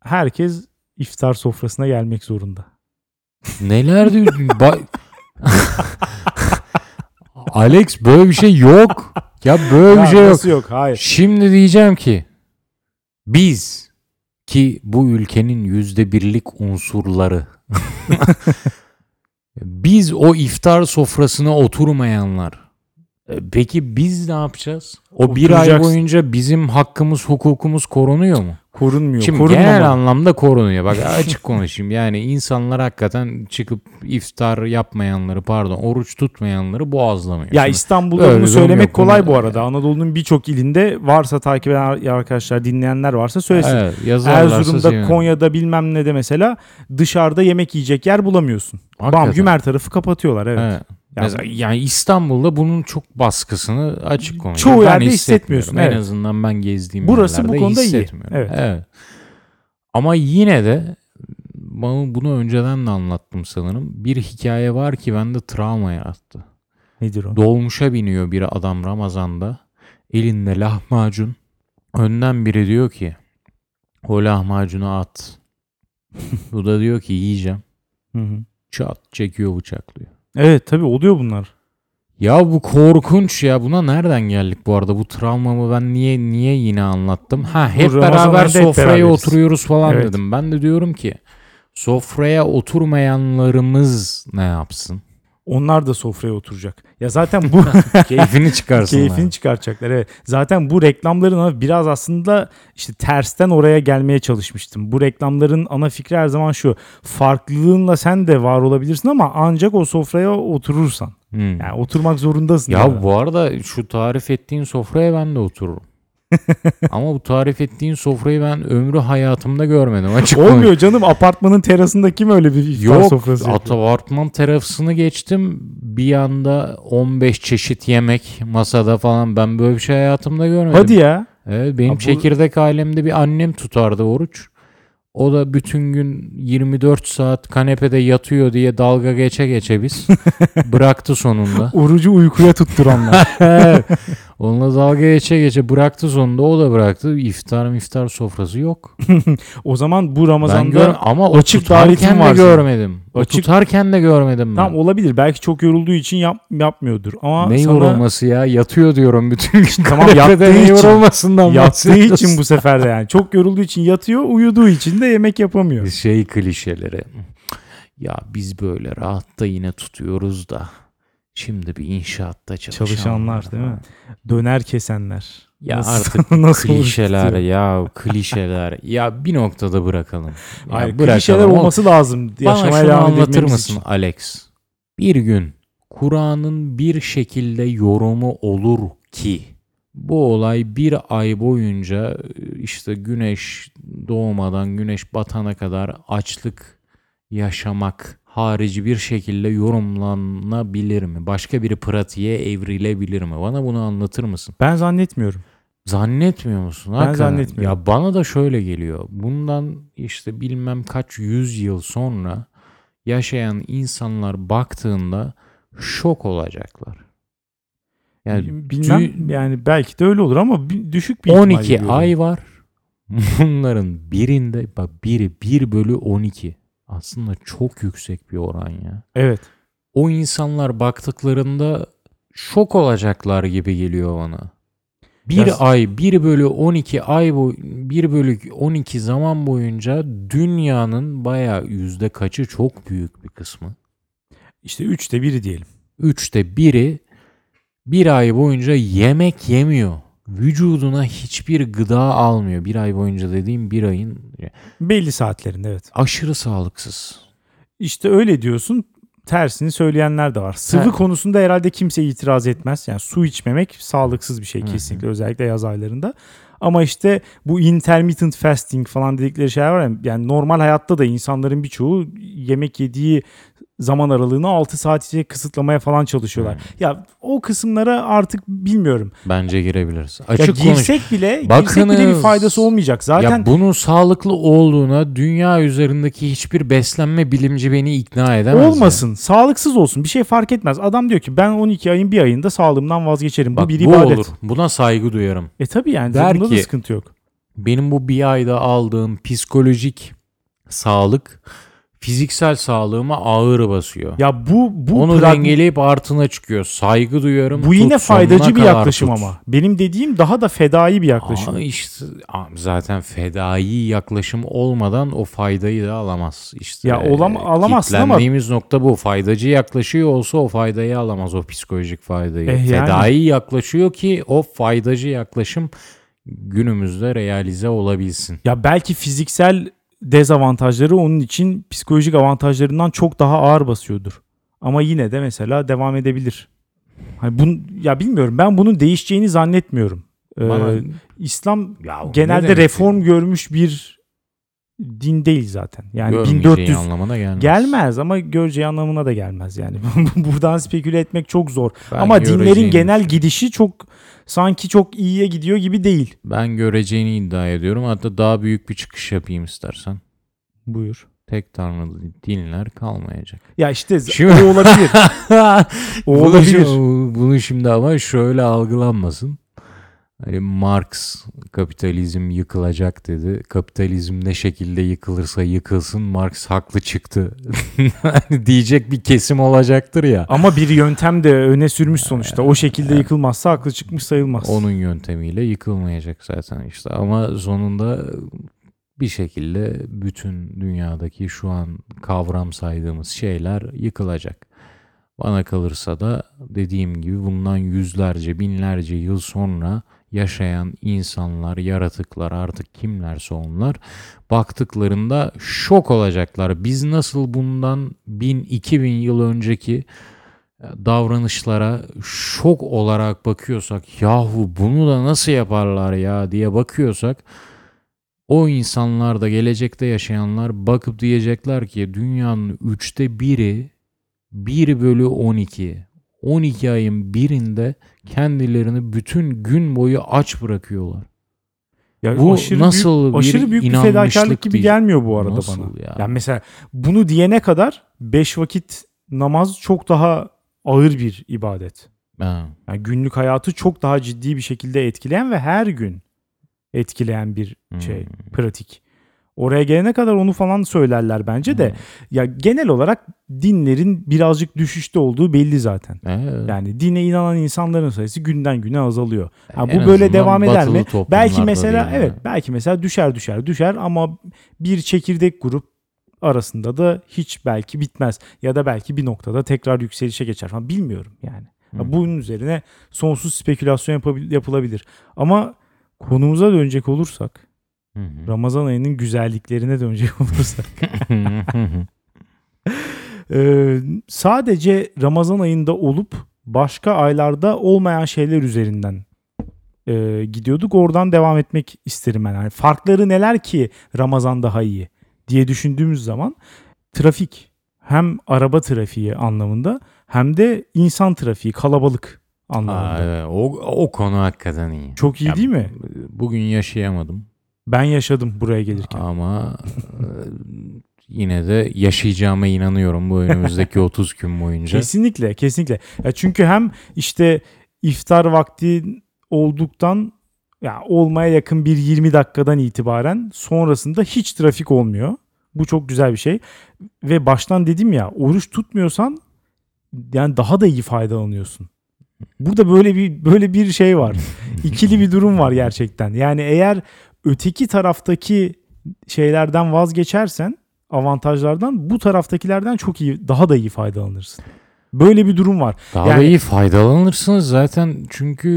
herkes iftar sofrasına gelmek zorunda. Neler diyor? Ba- Alex böyle bir şey yok. Ya böyle bir Ya şey yok. yok? Hayır. Şimdi diyeceğim ki biz ki bu ülkenin yüzde birlik unsurları biz o iftar sofrasına oturmayanlar E, Peki biz ne yapacağız? O bir ay boyunca bizim hakkımız, hukukumuz korunuyor mu? Korunmuyor. Şimdi korunmamalı. genel anlamda korunuyor. Bak açık konuşayım. Yani insanlar hakikaten çıkıp iftar yapmayanları pardon oruç tutmayanları boğazlamıyor. Ya Şimdi İstanbul'da bunu söylemek kolay Bunu- bu arada. Anadolu'nun birçok ilinde varsa takip eden arkadaşlar, dinleyenler varsa söylesin. evet, Erzurum'da, sevinirim. Konya'da bilmem ne de mesela dışarıda yemek yiyecek yer bulamıyorsun. Bam Hakikaten. Gümer tarafı kapatıyorlar evet. Evet. Yani Mesela yani İstanbul'da bunun çok baskısını açık konuşuyorum. Çoğu Ben yerde hissetmiyorum. hissetmiyorsun, En evet. azından ben gezdiğim Burası bu yerlerde konuda iyi. hissetmiyorum. Evet. Ama yine de bana bunu önceden de anlattım sanırım. Bir hikaye var ki bende travma yarattı. nedir o? Dolmuşa biniyor bir adam Ramazan'da. Elinde lahmacun. Önden biri diyor ki o lahmacunu at. Bu da diyor ki yiyeceğim. Hı hı. Çat çekiyor bıçaklıyor. Evet tabii oluyor bunlar. Ya bu korkunç ya. Buna nereden geldik bu arada? Bu travmamı ben niye niye yine anlattım? Ha hep Ramazan beraber hep sofraya beraberiz. oturuyoruz falan Evet. dedim. Ben de diyorum ki sofraya oturmayanlarımız ne yapsın? Onlar da sofraya oturacak. Ya zaten bu Keyfini çıkarsınlar. keyfini çıkaracaklar. Evet. Zaten bu reklamların biraz aslında işte tersten oraya gelmeye çalışmıştım. Bu reklamların ana fikri her zaman şu. Farklılığınla sen de var olabilirsin ama ancak o sofraya oturursan. Hmm. Yani oturmak zorundasın. Ya yani. bu arada şu tarif ettiğin sofraya ben de otururum. Ama bu tarif ettiğin sofrayı ben ömrü hayatımda görmedim. Açık. Olmuyor canım apartmanın terasında kim öyle bir iftar Yok sofrası yapıyor? apartman terasını geçtim bir anda 15 çeşit yemek masada falan ben böyle bir şey hayatımda görmedim. Hadi ya. Evet, benim Ha, bu- çekirdek ailemde bir annem tutardı oruç. O da bütün gün 24 saat kanepede yatıyor diye dalga geçe geçe biz. Bıraktı sonunda. Orucu uykuya tutturanlar. Onunla dalga geçe geçe bıraktı sonunda o da bıraktı. İftar iftar sofrası yok. O zaman bu Ramazan'da gör ama o açık tutarken de görmedim. O Açık- tutarken de görmedim ben. tam olabilir. Belki çok yorulduğu için yap, yapmıyordur. Ama ne sana yorulması ya? Yatıyor diyorum bütün gün. Tamam, yattığı için- yorulmasından yattığı için bu sefer de yani. Çok yorulduğu için yatıyor, uyuduğu için de yemek yapamıyor. Şey klişeleri. Ya biz böyle rahatta yine tutuyoruz da. Şimdi bir inşaatta çalışanlar. Çalışanlar değil mi? Döner kesenler. Ya Nasıl- artık nasıl klişeler ya klişeler. ya bir noktada bırakalım. Ya Hayır, bırakalım. klişeler olması lazım. Bana şunu anlatır mısın için. Alex? Bir gün Kur'an'ın bir şekilde yorumu olur ki bu olay bir ay boyunca işte güneş doğmadan güneş batana kadar açlık yaşamak harici bir şekilde yorumlanabilir mi? Başka bir pratiğe evrilebilir mi? Bana bunu anlatır mısın? Ben zannetmiyorum. Zannetmiyor musun? Ben Hakikaten. zannetmiyorum. Ya bana da şöyle geliyor. Bundan işte bilmem kaç yüz yıl sonra yaşayan insanlar baktığında şok olacaklar. Yani Bilmem dü- yani belki de öyle olur ama düşük bir ihtimal 12 görüyorum. ay var. Bunların birinde bak biri 1 bölü 12. Aslında çok yüksek bir oran ya. Evet. O insanlar baktıklarında şok olacaklar gibi geliyor bana. Bir Ya- ay 1 bölü 12 ay boy 1 bölü 12 zaman boyunca dünyanın bayağı yüzde kaçı çok büyük bir kısmı. İşte üçte biri diyelim. Üçte biri bir ay boyunca yemek yemiyor. Vücuduna hiçbir gıda almıyor. Bir ay boyunca dediğim bir ayın Belli saatlerinde evet. aşırı sağlıksız. İşte öyle diyorsun. Tersini söyleyenler de var. Sıvı Ter- konusunda herhalde kimse itiraz etmez. Yani su içmemek sağlıksız bir şey kesinlikle özellikle yaz aylarında. Ama işte bu intermittent fasting falan dedikleri şeyler var ya yani normal hayatta da insanların birçoğu yemek yediği zaman aralığını 6 saate kısıtlamaya falan çalışıyorlar. Hı. Ya o kısımlara artık bilmiyorum. Bence girebiliriz. Ya Açık konuş. girsek bile girsek bile bir Bakınız. faydası olmayacak. Zaten Ya bunun sağlıklı olduğuna dünya üzerindeki hiçbir beslenme bilimci beni ikna edemez. ya. olmasın. Sağlıksız olsun. Bir şey fark etmez. Adam diyor ki ben 12 ayın bir ayında sağlığımdan vazgeçerim. Bak bu bir bu ibadet. olur. Buna saygı duyarım. E tabii yani Der bunda da ki- sıkıntı yok. Benim bu bir ayda aldığım psikolojik sağlık fiziksel sağlığıma ağır basıyor. Ya bu bu Onu prag- dengeleyip artına çıkıyor. Saygı duyuyorum. bu yine Tut, faydacı bir yaklaşım tut. ama. Benim dediğim daha da fedai bir yaklaşım. Aa, işte zaten fedai yaklaşım olmadan o faydayı da alamaz. İşte Ya olam- alamazsın ama- kitlendiğimiz nokta bu. Faydacı yaklaşıyor olsa o faydayı alamaz o psikolojik faydayı. Eh, yani. Fedai yaklaşıyor ki o faydacı yaklaşım günümüzde realize olabilsin. Ya belki fiziksel dezavantajları onun için psikolojik avantajlarından çok daha ağır basıyordur. Ama yine de mesela devam edebilir. Hani bun, ya bilmiyorum ben bunun değişeceğini zannetmiyorum. Ee, Bana- İslam Ya genelde reform görmüş bir din değil zaten. Yani Görmeyeceği 1400 anlamına gelmez. gelmez ama göreceği anlamına da gelmez yani. Buradan speküle etmek çok zor. Ben ama dinlerin genel gidişi çok sanki çok iyiye gidiyor gibi değil. Ben göreceğini iddia ediyorum. Hatta daha büyük bir çıkış yapayım istersen. Buyur. Tek tanrılı dinler kalmayacak. Ya işte Şimdi- o olabilir. O Bunu olabilir. şimdi- bunu şimdi ama şöyle algılanmasın. Hani Marx kapitalizm yıkılacak dedi. Kapitalizm ne şekilde yıkılırsa yıkılsın Marx haklı çıktı. Hani diyecek bir kesim olacaktır ya. Ama bir yöntem de öne sürmüş sonuçta. O şekilde yıkılmazsa haklı çıkmış sayılmaz. Onun yöntemiyle yıkılmayacak zaten işte. Ama sonunda bir şekilde bütün dünyadaki şu an kavram saydığımız şeyler yıkılacak. Bana kalırsa da dediğim gibi bundan yüzlerce, binlerce yıl sonra yaşayan insanlar, yaratıklar artık kimlerse onlar baktıklarında şok olacaklar. Biz nasıl bundan bin, iki bin yıl önceki davranışlara şok olarak bakıyorsak yahu bunu da nasıl yaparlar ya diye bakıyorsak o insanlar da gelecekte yaşayanlar bakıp diyecekler ki dünyanın üçte biri 1 bölü 12 12 ayın birinde kendilerini bütün gün boyu aç bırakıyorlar. Ya Bu aşırı nasıl büyük, bir aşırı büyük bir fedakarlık gibi değil. gelmiyor bu arada Nasıl bana. ya? Yani mesela bunu diyene kadar 5 vakit namaz çok daha ağır bir ibadet. Ha. Yani günlük hayatı çok daha ciddi bir şekilde etkileyen ve her gün etkileyen bir şey, Hmm. pratik. Oraya gelene kadar onu falan söylerler bence de. Hmm. Ya genel olarak dinlerin birazcık düşüşte olduğu belli zaten. Evet. Yani dine inanan insanların sayısı günden güne azalıyor. Ha, bu böyle devam eder mi? Belki mesela değil evet yani. belki mesela düşer düşer düşer ama bir çekirdek grup arasında da hiç belki bitmez ya da belki bir noktada tekrar yükselişe geçer falan bilmiyorum yani. Hı. Bunun üzerine sonsuz spekülasyon yapabil- yapılabilir. Ama konumuza dönecek olursak, Hı hı. Ramazan ayının güzelliklerine dönecek olursak Ee, sadece Ramazan ayında olup başka aylarda olmayan şeyler üzerinden e, gidiyorduk. Oradan devam etmek isterim ben. Yani farkları neler ki Ramazan daha iyi diye düşündüğümüz zaman trafik hem araba trafiği anlamında hem de insan trafiği kalabalık anlamında. Aa, evet. o, o konu hakikaten iyi. Çok iyi Ya, değil mi? Bugün yaşayamadım Ben yaşadım buraya gelirken. ama e, yine de yaşayacağıma inanıyorum bu önümüzdeki 30 gün boyunca. Kesinlikle, kesinlikle. Ya çünkü hem işte iftar vakti olduktan ya olmaya yakın bir 20 dakikadan itibaren sonrasında hiç trafik olmuyor. Bu çok güzel bir şey. Ve baştan dedim ya oruç tutmuyorsan yani daha da iyi faydalanıyorsun. Burada böyle bir böyle bir şey var. İkili bir durum var gerçekten. Yani eğer öteki taraftaki şeylerden vazgeçersen avantajlardan bu taraftakilerden çok iyi daha da iyi faydalanırsın. Böyle bir durum var. Daha Yani- da iyi faydalanırsınız zaten çünkü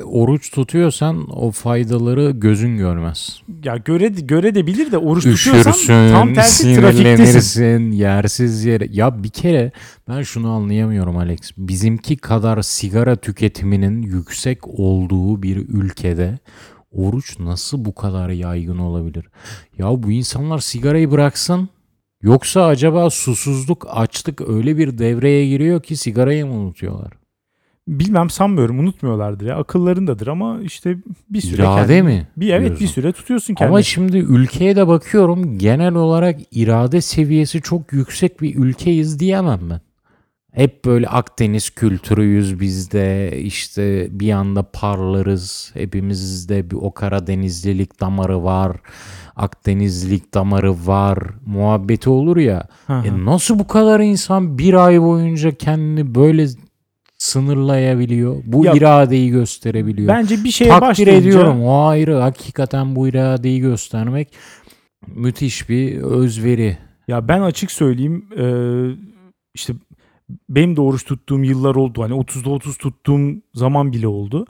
e, oruç tutuyorsan o faydaları gözün görmez. Ya göre göre de bilir de oruç tutuyorsan Üşürsün, tam tersi trafiktesin. yersiz yere. Ya bir kere ben şunu anlayamıyorum Alex. Bizimki kadar sigara tüketiminin yüksek olduğu bir ülkede oruç nasıl bu kadar yaygın olabilir? Ya bu insanlar sigarayı bıraksın. Yoksa acaba susuzluk, açlık öyle bir devreye giriyor ki sigarayı mı unutuyorlar? Bilmem sanmıyorum unutmuyorlardır ya akıllarındadır ama işte bir süre İrade kendini- mi? Bir evet bir süre tutuyorsun kendini. Ama şimdi ülkeye de bakıyorum genel olarak irade seviyesi çok yüksek bir ülkeyiz diyemem ben. Hep böyle Akdeniz kültürüyüz bizde işte bir anda parlarız hepimizde bir o Karadenizlilik damarı var Akdenizlilik damarı var muhabbeti olur ya Hı hı. e nasıl bu kadar insan bir ay boyunca kendini böyle sınırlayabiliyor bu Ya- iradeyi gösterebiliyor Bence bir şeye takdir başlayınca ediyorum. O ayrı. Hakikaten bu iradeyi göstermek müthiş bir özveri. Ya ben açık söyleyeyim işte benim de oruç tuttuğum yıllar oldu. Hani 30'da 30 tuttuğum zaman bile oldu.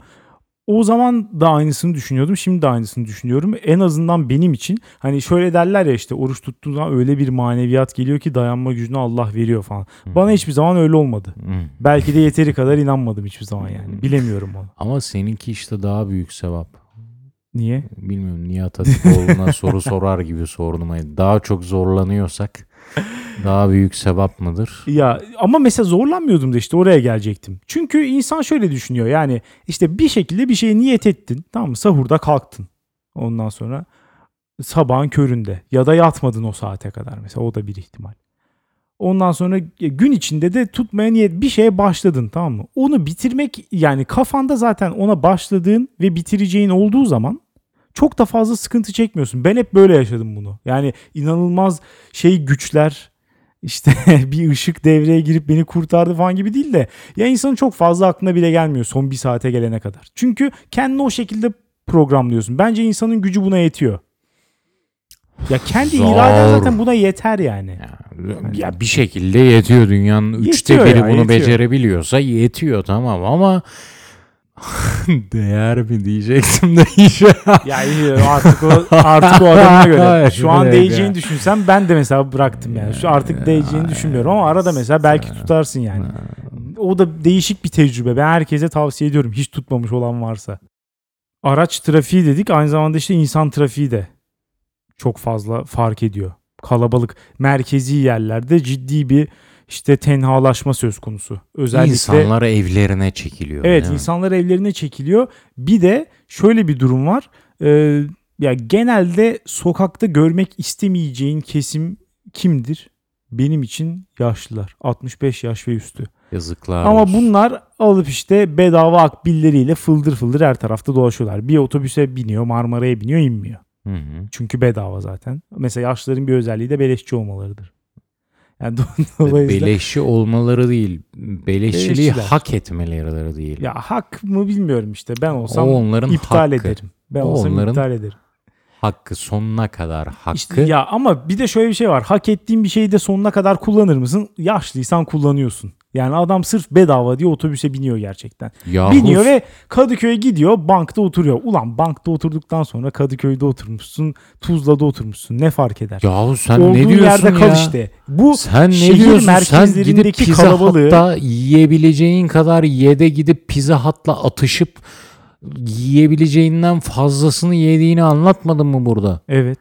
O zaman da aynısını düşünüyordum. Şimdi de aynısını düşünüyorum. En azından benim için hani şöyle derler ya işte oruç tuttuğun zaman öyle bir maneviyat geliyor ki dayanma gücünü Allah veriyor falan. Bana hiçbir zaman öyle olmadı. Belki de yeteri kadar inanmadım hiçbir zaman yani. Bilemiyorum onu. Ama seninki işte daha büyük sevap. Niye? Bilmiyorum Nihat Hatipoğlu'na soru sorar gibi sordum. Hani Daha çok zorlanıyorsak daha büyük sevap mıdır? Ya ama mesela zorlanmıyordum da işte oraya gelecektim. Çünkü insan şöyle düşünüyor yani işte bir şekilde bir şeye niyet ettin tamam mı sahurda kalktın. Ondan sonra sabahın köründe ya da yatmadın o saate kadar mesela o da bir ihtimal. Ondan sonra gün içinde de tutmaya niyet bir şeye başladın tamam mı? Onu bitirmek yani kafanda zaten ona başladığın ve bitireceğin olduğu zaman çok da fazla sıkıntı çekmiyorsun. Ben hep böyle yaşadım bunu. Yani inanılmaz şey güçler işte bir ışık devreye girip beni kurtardı falan gibi değil de ya insanın çok fazla aklına bile gelmiyor son bir saate gelene kadar. Çünkü kendini o şekilde programlıyorsun. Bence insanın gücü buna yetiyor. Ya kendi Zor. iraden zaten buna yeter yani. Ya, ya bir şekilde yetiyor dünyanın üçte Yetiyor biri ya, bunu yetiyor. becerebiliyorsa yetiyor tamam ama değer mi diyecektim de işe. Ya iyi, artık o artık o adamına göre. Şu an değeceğini ya. düşünsem ben de mesela bıraktım yani. Şu artık değeceğini düşünmüyorum ama arada mesela belki tutarsın yani. O da değişik bir tecrübe. Ben herkese tavsiye ediyorum hiç tutmamış olan varsa. Araç trafiği dedik aynı zamanda işte insan trafiği de çok fazla fark ediyor. Kalabalık merkezi yerlerde ciddi bir işte tenhalaşma söz konusu. Özellikle İnsanlar evlerine çekiliyor. Evet insanlar evlerine çekiliyor. Bir de şöyle bir durum var. Ee, ya genelde sokakta görmek istemeyeceğin kesim kimdir? Benim için yaşlılar. 65 yaş ve üstü. Yazıklar Ama olsun. bunlar alıp işte bedava akbilleriyle fıldır fıldır her tarafta dolaşıyorlar. Bir otobüse biniyor, Marmara'ya biniyor, inmiyor. Hı hı. Çünkü bedava zaten. Mesela yaşlıların bir özelliği de beleşçi olmalarıdır. Yani do- dolayısıyla Beleşçi olmaları değil, beleşçiliği Beleşçiler. hak etmeleri değil. ya hak mı bilmiyorum işte. Ben olsam o onların iptal hakkı. ederim. Ben O olsam onların iptal ederim. Hakkı sonuna kadar hakkı. İşte ya ama bir de şöyle bir şey var. Hak ettiğin bir şeyi de sonuna kadar kullanır mısın? Yaşlıysan kullanıyorsun. Yani adam sırf bedava diye otobüse biniyor gerçekten. Yahu Biniyor ve Kadıköy'e gidiyor bankta oturuyor. Ulan bankta oturduktan sonra Kadıköy'de oturmuşsun, Tuzla'da oturmuşsun. Ne fark eder? Yahu sen Olduğun ne diyorsun yerde ya? kal işte. Bu Sen ne şehir diyorsun? Sen gidip merkezlerindeki kalabalığı- hatta yiyebileceğin kadar yede gidip pizza hatla atışıp yiyebileceğinden fazlasını yediğini anlatmadın mı burada? evet.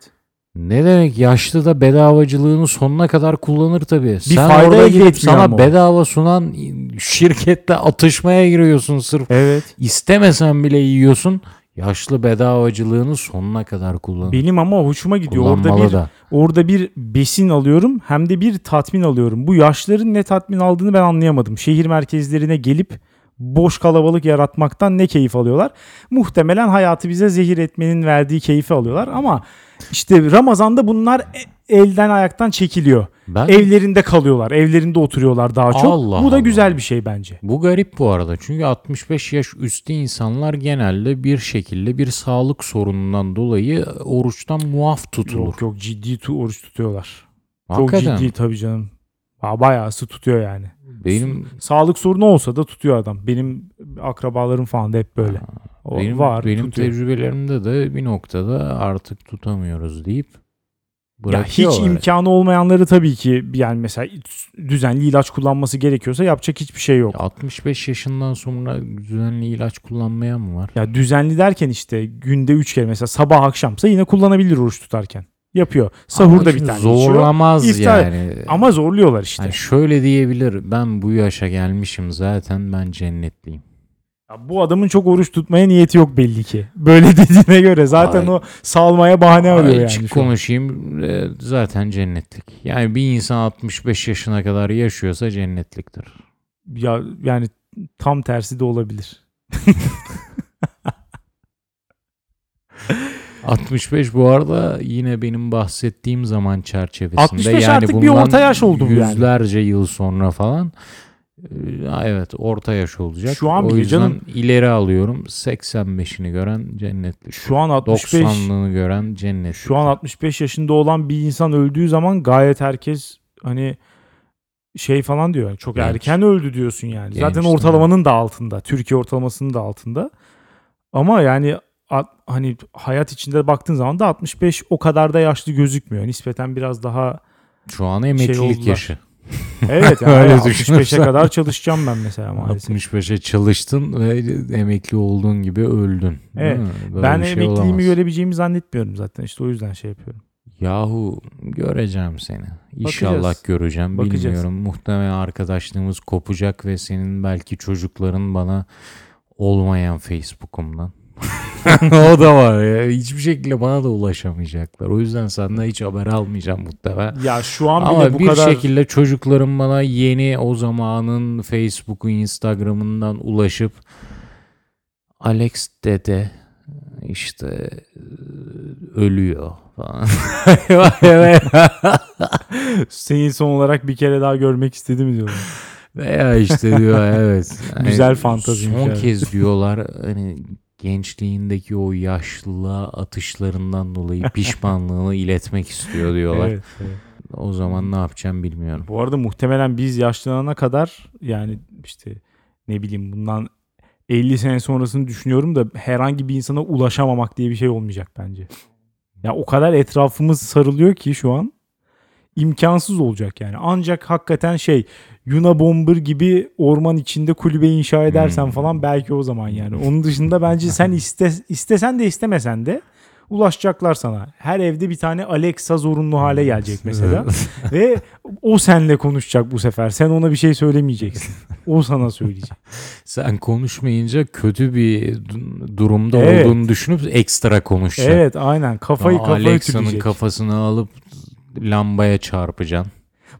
Ne demek yaşlı da bedavacılığını sonuna kadar kullanır tabii. Sen fayda orada gidip ama sana o. bedava sunan şirkette atışmaya giriyorsun sırf. Evet. İstemesen bile yiyorsun. Yaşlı bedavacılığını sonuna kadar kullanır. Benim ama hoşuma gidiyor. Orada bir da. orada bir besin alıyorum hem de bir tatmin alıyorum. Bu yaşların ne tatmin aldığını ben anlayamadım. Şehir merkezlerine gelip boş kalabalık yaratmaktan ne keyif alıyorlar? Muhtemelen hayatı bize zehir etmenin verdiği keyfi alıyorlar ama işte Ramazan'da bunlar e- elden ayaktan çekiliyor. Ben Evlerinde kalıyorlar, evlerinde oturuyorlar daha çok. Allah Bu da Allah. güzel bir şey bence. Bu garip bu arada. Çünkü 65 yaş üstü insanlar genelde bir şekilde bir sağlık sorunundan dolayı oruçtan muaf tutulur. Yok yok ciddi tu- oruç tutuyorlar. Hakikaten. Çok ciddi tabii canım. Bayağı sı tutuyor yani. Benim Sağlık sorunu olsa da tutuyor adam. Benim akrabalarım falan da hep böyle. O benim var benim tutuyor. tecrübelerimde de bir noktada artık tutamıyoruz deyip Ya hiç bırakıyorlar. imkanı olmayanları tabii ki yani mesela düzenli ilaç kullanması gerekiyorsa yapacak hiçbir şey yok. 65 yaşından sonra düzenli ilaç kullanmayan mı var? Ya düzenli derken işte günde 3 kere mesela sabah akşamsa yine kullanabilir oruç tutarken. Yapıyor. Sahurda bir tane içiyor. Zorlamaz İftar- yani. Ama zorluyorlar işte. Hani şöyle diyebilir. Ben bu yaşa gelmişim zaten ben cennetliyim. Ya bu adamın çok oruç tutmaya niyeti yok belli ki. Böyle dediğine göre zaten Ay. o salmaya bahane arıyor yani. Açık konuşayım e, zaten cennetlik. Yani bir insan 65 yaşına kadar yaşıyorsa cennetliktir. Ya yani tam tersi de olabilir. 65 bu arada yine benim bahsettiğim zaman çerçevesinde. 65 yani artık bir orta yaş oldu bu yani. Yüzlerce yıl sonra falan. e, Evet orta yaş olacak. Şu an o yüzden canım. ileri alıyorum. 85'ini gören cennetlik. Şu an 65 90'lığını gören cennetlik. şu an 65 yaşında olan bir insan öldüğü zaman gayet herkes hani şey falan diyor. Çok Genç. erken öldü diyorsun yani. Genç Zaten ortalamanın da altında. Türkiye ortalamasının da altında. Ama yani hani hayat içinde baktığın zaman da 65 o kadar da yaşlı gözükmüyor. Nispeten biraz daha Şu an emeklilik şey oldular. yaşı. evet yani Öyle 65'e düşünürsen. kadar çalışacağım ben mesela maalesef. 65'e çalıştın ve emekli olduğun gibi öldün. Evet. Ben şey emekliliğimi olamaz. görebileceğimi zannetmiyorum zaten. İşte o yüzden şey yapıyorum. Yahu göreceğim seni. İnşallah Bakacağız. göreceğim. Bakacağız. Bilmiyorum. Muhtemelen arkadaşlığımız kopacak ve senin belki çocukların bana olmayan Facebook'umdan. o da var ya. Hiçbir şekilde bana da ulaşamayacaklar. O yüzden senden hiç haber almayacağım muhtemelen. Ya şu an bile Ama bu bir kadar şekilde çocuklarım bana yeni o zamanın Facebook'u, Instagram'ından ulaşıp Alex dede işte ölüyor falan. seni son olarak bir kere daha görmek istedim diyorlar. Veya işte diyor evet. Güzel fantaziymiş, Son evet. kez diyorlar hani gençliğindeki o yaşlılığa atışlarından dolayı pişmanlığını iletmek istiyor diyorlar. Evet, evet. O zaman ne yapacağım bilmiyorum. Bu arada muhtemelen biz yaşlanana kadar yani işte ne bileyim bundan 50 sene sonrasını düşünüyorum da herhangi bir insana ulaşamamak diye bir şey olmayacak bence. Ya o kadar etrafımız sarılıyor ki şu an imkansız olacak yani. Ancak hakikaten şey Yuna Bomber gibi orman içinde kulübe inşa edersen Hmm. falan belki o zaman yani. Onun dışında bence sen iste, istesen de istemesen de ulaşacaklar sana. Her evde bir tane Alexa zorunlu hale gelecek mesela. Ve o senle konuşacak bu sefer. Sen ona bir şey söylemeyeceksin. O sana söyleyecek. Sen konuşmayınca kötü bir du- durumda Evet. olduğunu düşünüp ekstra konuşacak. Evet aynen. Kafayı Aa, kafayı Alexa'nın kafasını alıp lambaya çarpacaksın.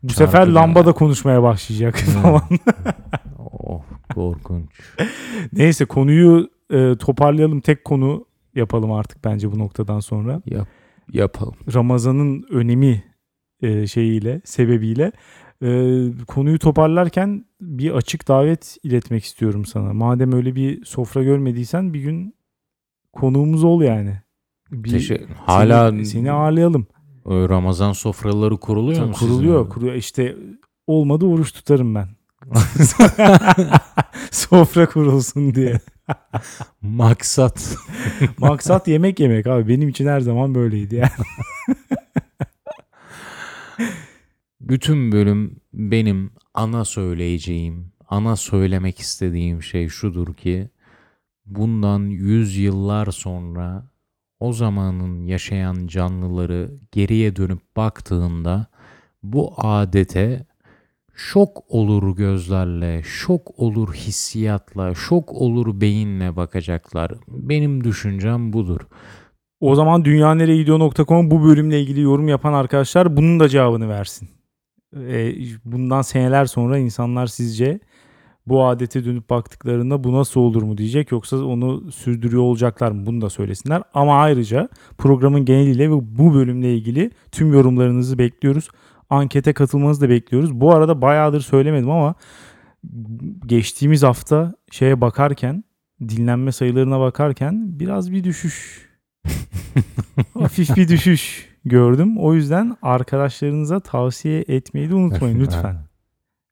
Bu sefer lamba da konuşmaya başlayacak falan. oh korkunç. Neyse konuyu e, toparlayalım. Tek konu yapalım artık bence bu noktadan sonra. Yap, yapalım. Ramazan'ın önemi e, şeyiyle, sebebiyle e, konuyu toparlarken bir açık davet iletmek istiyorum sana. Madem öyle bir sofra görmediysen bir gün konuğumuz ol yani. Bir, Teşekkür- Hala seni, seni ağırlayalım. E, Ramazan sofraları kuruluyor Tabii mu? kuruluyor, sizin? kuruluyor. İşte olmadı oruç tutarım ben. Sofra kurulsun diye. Maksat. Maksat yemek yemek abi. Benim için her zaman böyleydi yani. Bütün bölüm benim ana söyleyeceğim, ana söylemek istediğim şey şudur ki bundan yüz yıllar sonra o zamanın yaşayan canlıları geriye dönüp baktığında bu adete şok olur gözlerle, şok olur hissiyatla, şok olur beyinle bakacaklar. Benim düşüncem budur. O zaman dünyanereyegidiyor.com bu bölümle ilgili yorum yapan arkadaşlar bunun da cevabını versin. Ee, bundan seneler sonra insanlar sizce bu adete dönüp baktıklarında bu nasıl olur mu diyecek yoksa onu sürdürüyor olacaklar mı bunu da söylesinler. Ama ayrıca programın geneliyle ve bu bölümle ilgili tüm yorumlarınızı bekliyoruz. Ankete katılmanızı da bekliyoruz. Bu arada bayağıdır söylemedim ama geçtiğimiz hafta şeye bakarken dinlenme sayılarına bakarken biraz bir düşüş hafif bir düşüş gördüm. O yüzden arkadaşlarınıza tavsiye etmeyi de unutmayın lütfen.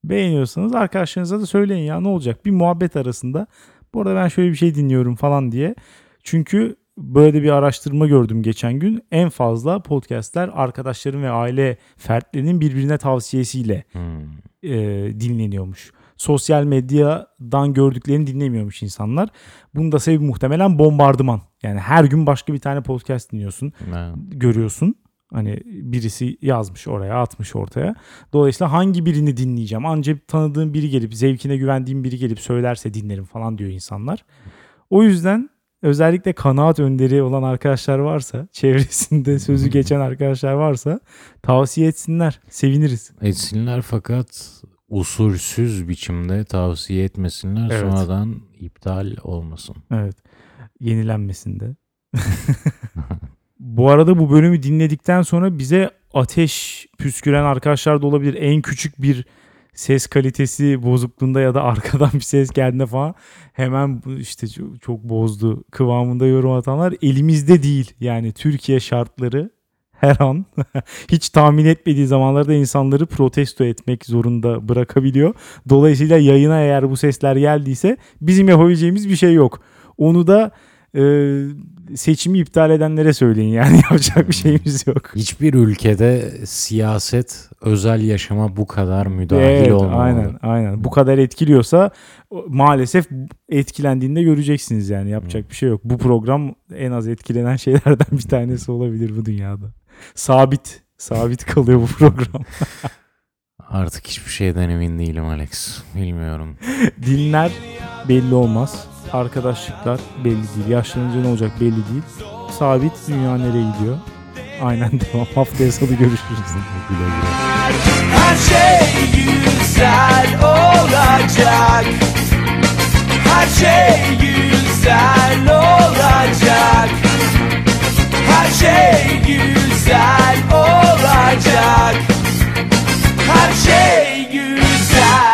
Beğeniyorsanız arkadaşlarınıza da söyleyin ya ne olacak bir muhabbet arasında. Bu arada ben şöyle bir şey dinliyorum falan diye. Çünkü böyle bir araştırma gördüm geçen gün. En fazla podcastler arkadaşların ve aile fertlerinin birbirine tavsiyesiyle Hmm. e, dinleniyormuş. Sosyal medyadan gördüklerini dinlemiyormuş insanlar. Bunun da sebebi muhtemelen bombardıman. Yani her gün başka bir tane podcast dinliyorsun, Evet. görüyorsun. Hani birisi yazmış oraya, atmış ortaya. Dolayısıyla hangi birini dinleyeceğim? Ancak tanıdığım biri gelip, zevkine güvendiğim biri gelip söylerse dinlerim falan diyor insanlar. O yüzden özellikle kanaat önderi olan arkadaşlar varsa, çevresinde sözü geçen arkadaşlar varsa tavsiye etsinler. Seviniriz. Etsinler fakat usulsüz biçimde tavsiye etmesinler Evet. sonradan iptal olmasın. Evet. Yenilenmesin de. bu arada bu bölümü dinledikten sonra bize ateş püsküren arkadaşlar da olabilir. En küçük bir ses kalitesi bozukluğunda ya da arkadan bir ses geldiğinde falan hemen işte çok bozdu kıvamında yorum atanlar elimizde değil. Yani Türkiye şartları her an hiç tahmin etmediği zamanlarda insanları protesto etmek zorunda bırakabiliyor. Dolayısıyla yayına eğer bu sesler geldiyse bizim yapabileceğimiz bir şey yok. Onu da e, seçimi iptal edenlere söyleyin yani yapacak bir şeyimiz yok. Hiçbir ülkede siyaset özel yaşama bu kadar müdahil Evet, olmamalı. aynen aynen. Bu kadar etkiliyorsa maalesef etkilendiğinde göreceksiniz yani yapacak bir şey yok. Bu program en az etkilenen şeylerden bir tanesi olabilir bu dünyada. Sabit sabit kalıyor bu program. Artık hiçbir şeyden emin değilim Alex. Bilmiyorum. Dinler belli olmaz arkadaşlıklar belli değil. Yaşlanınca ne olacak belli değil. Sabit dünya nereye gidiyor? Aynen devam. Haftaya salı görüşürüz. Her şey güzel olacak. Her şey güzel olacak. Her şey güzel olacak. Her şey güzel.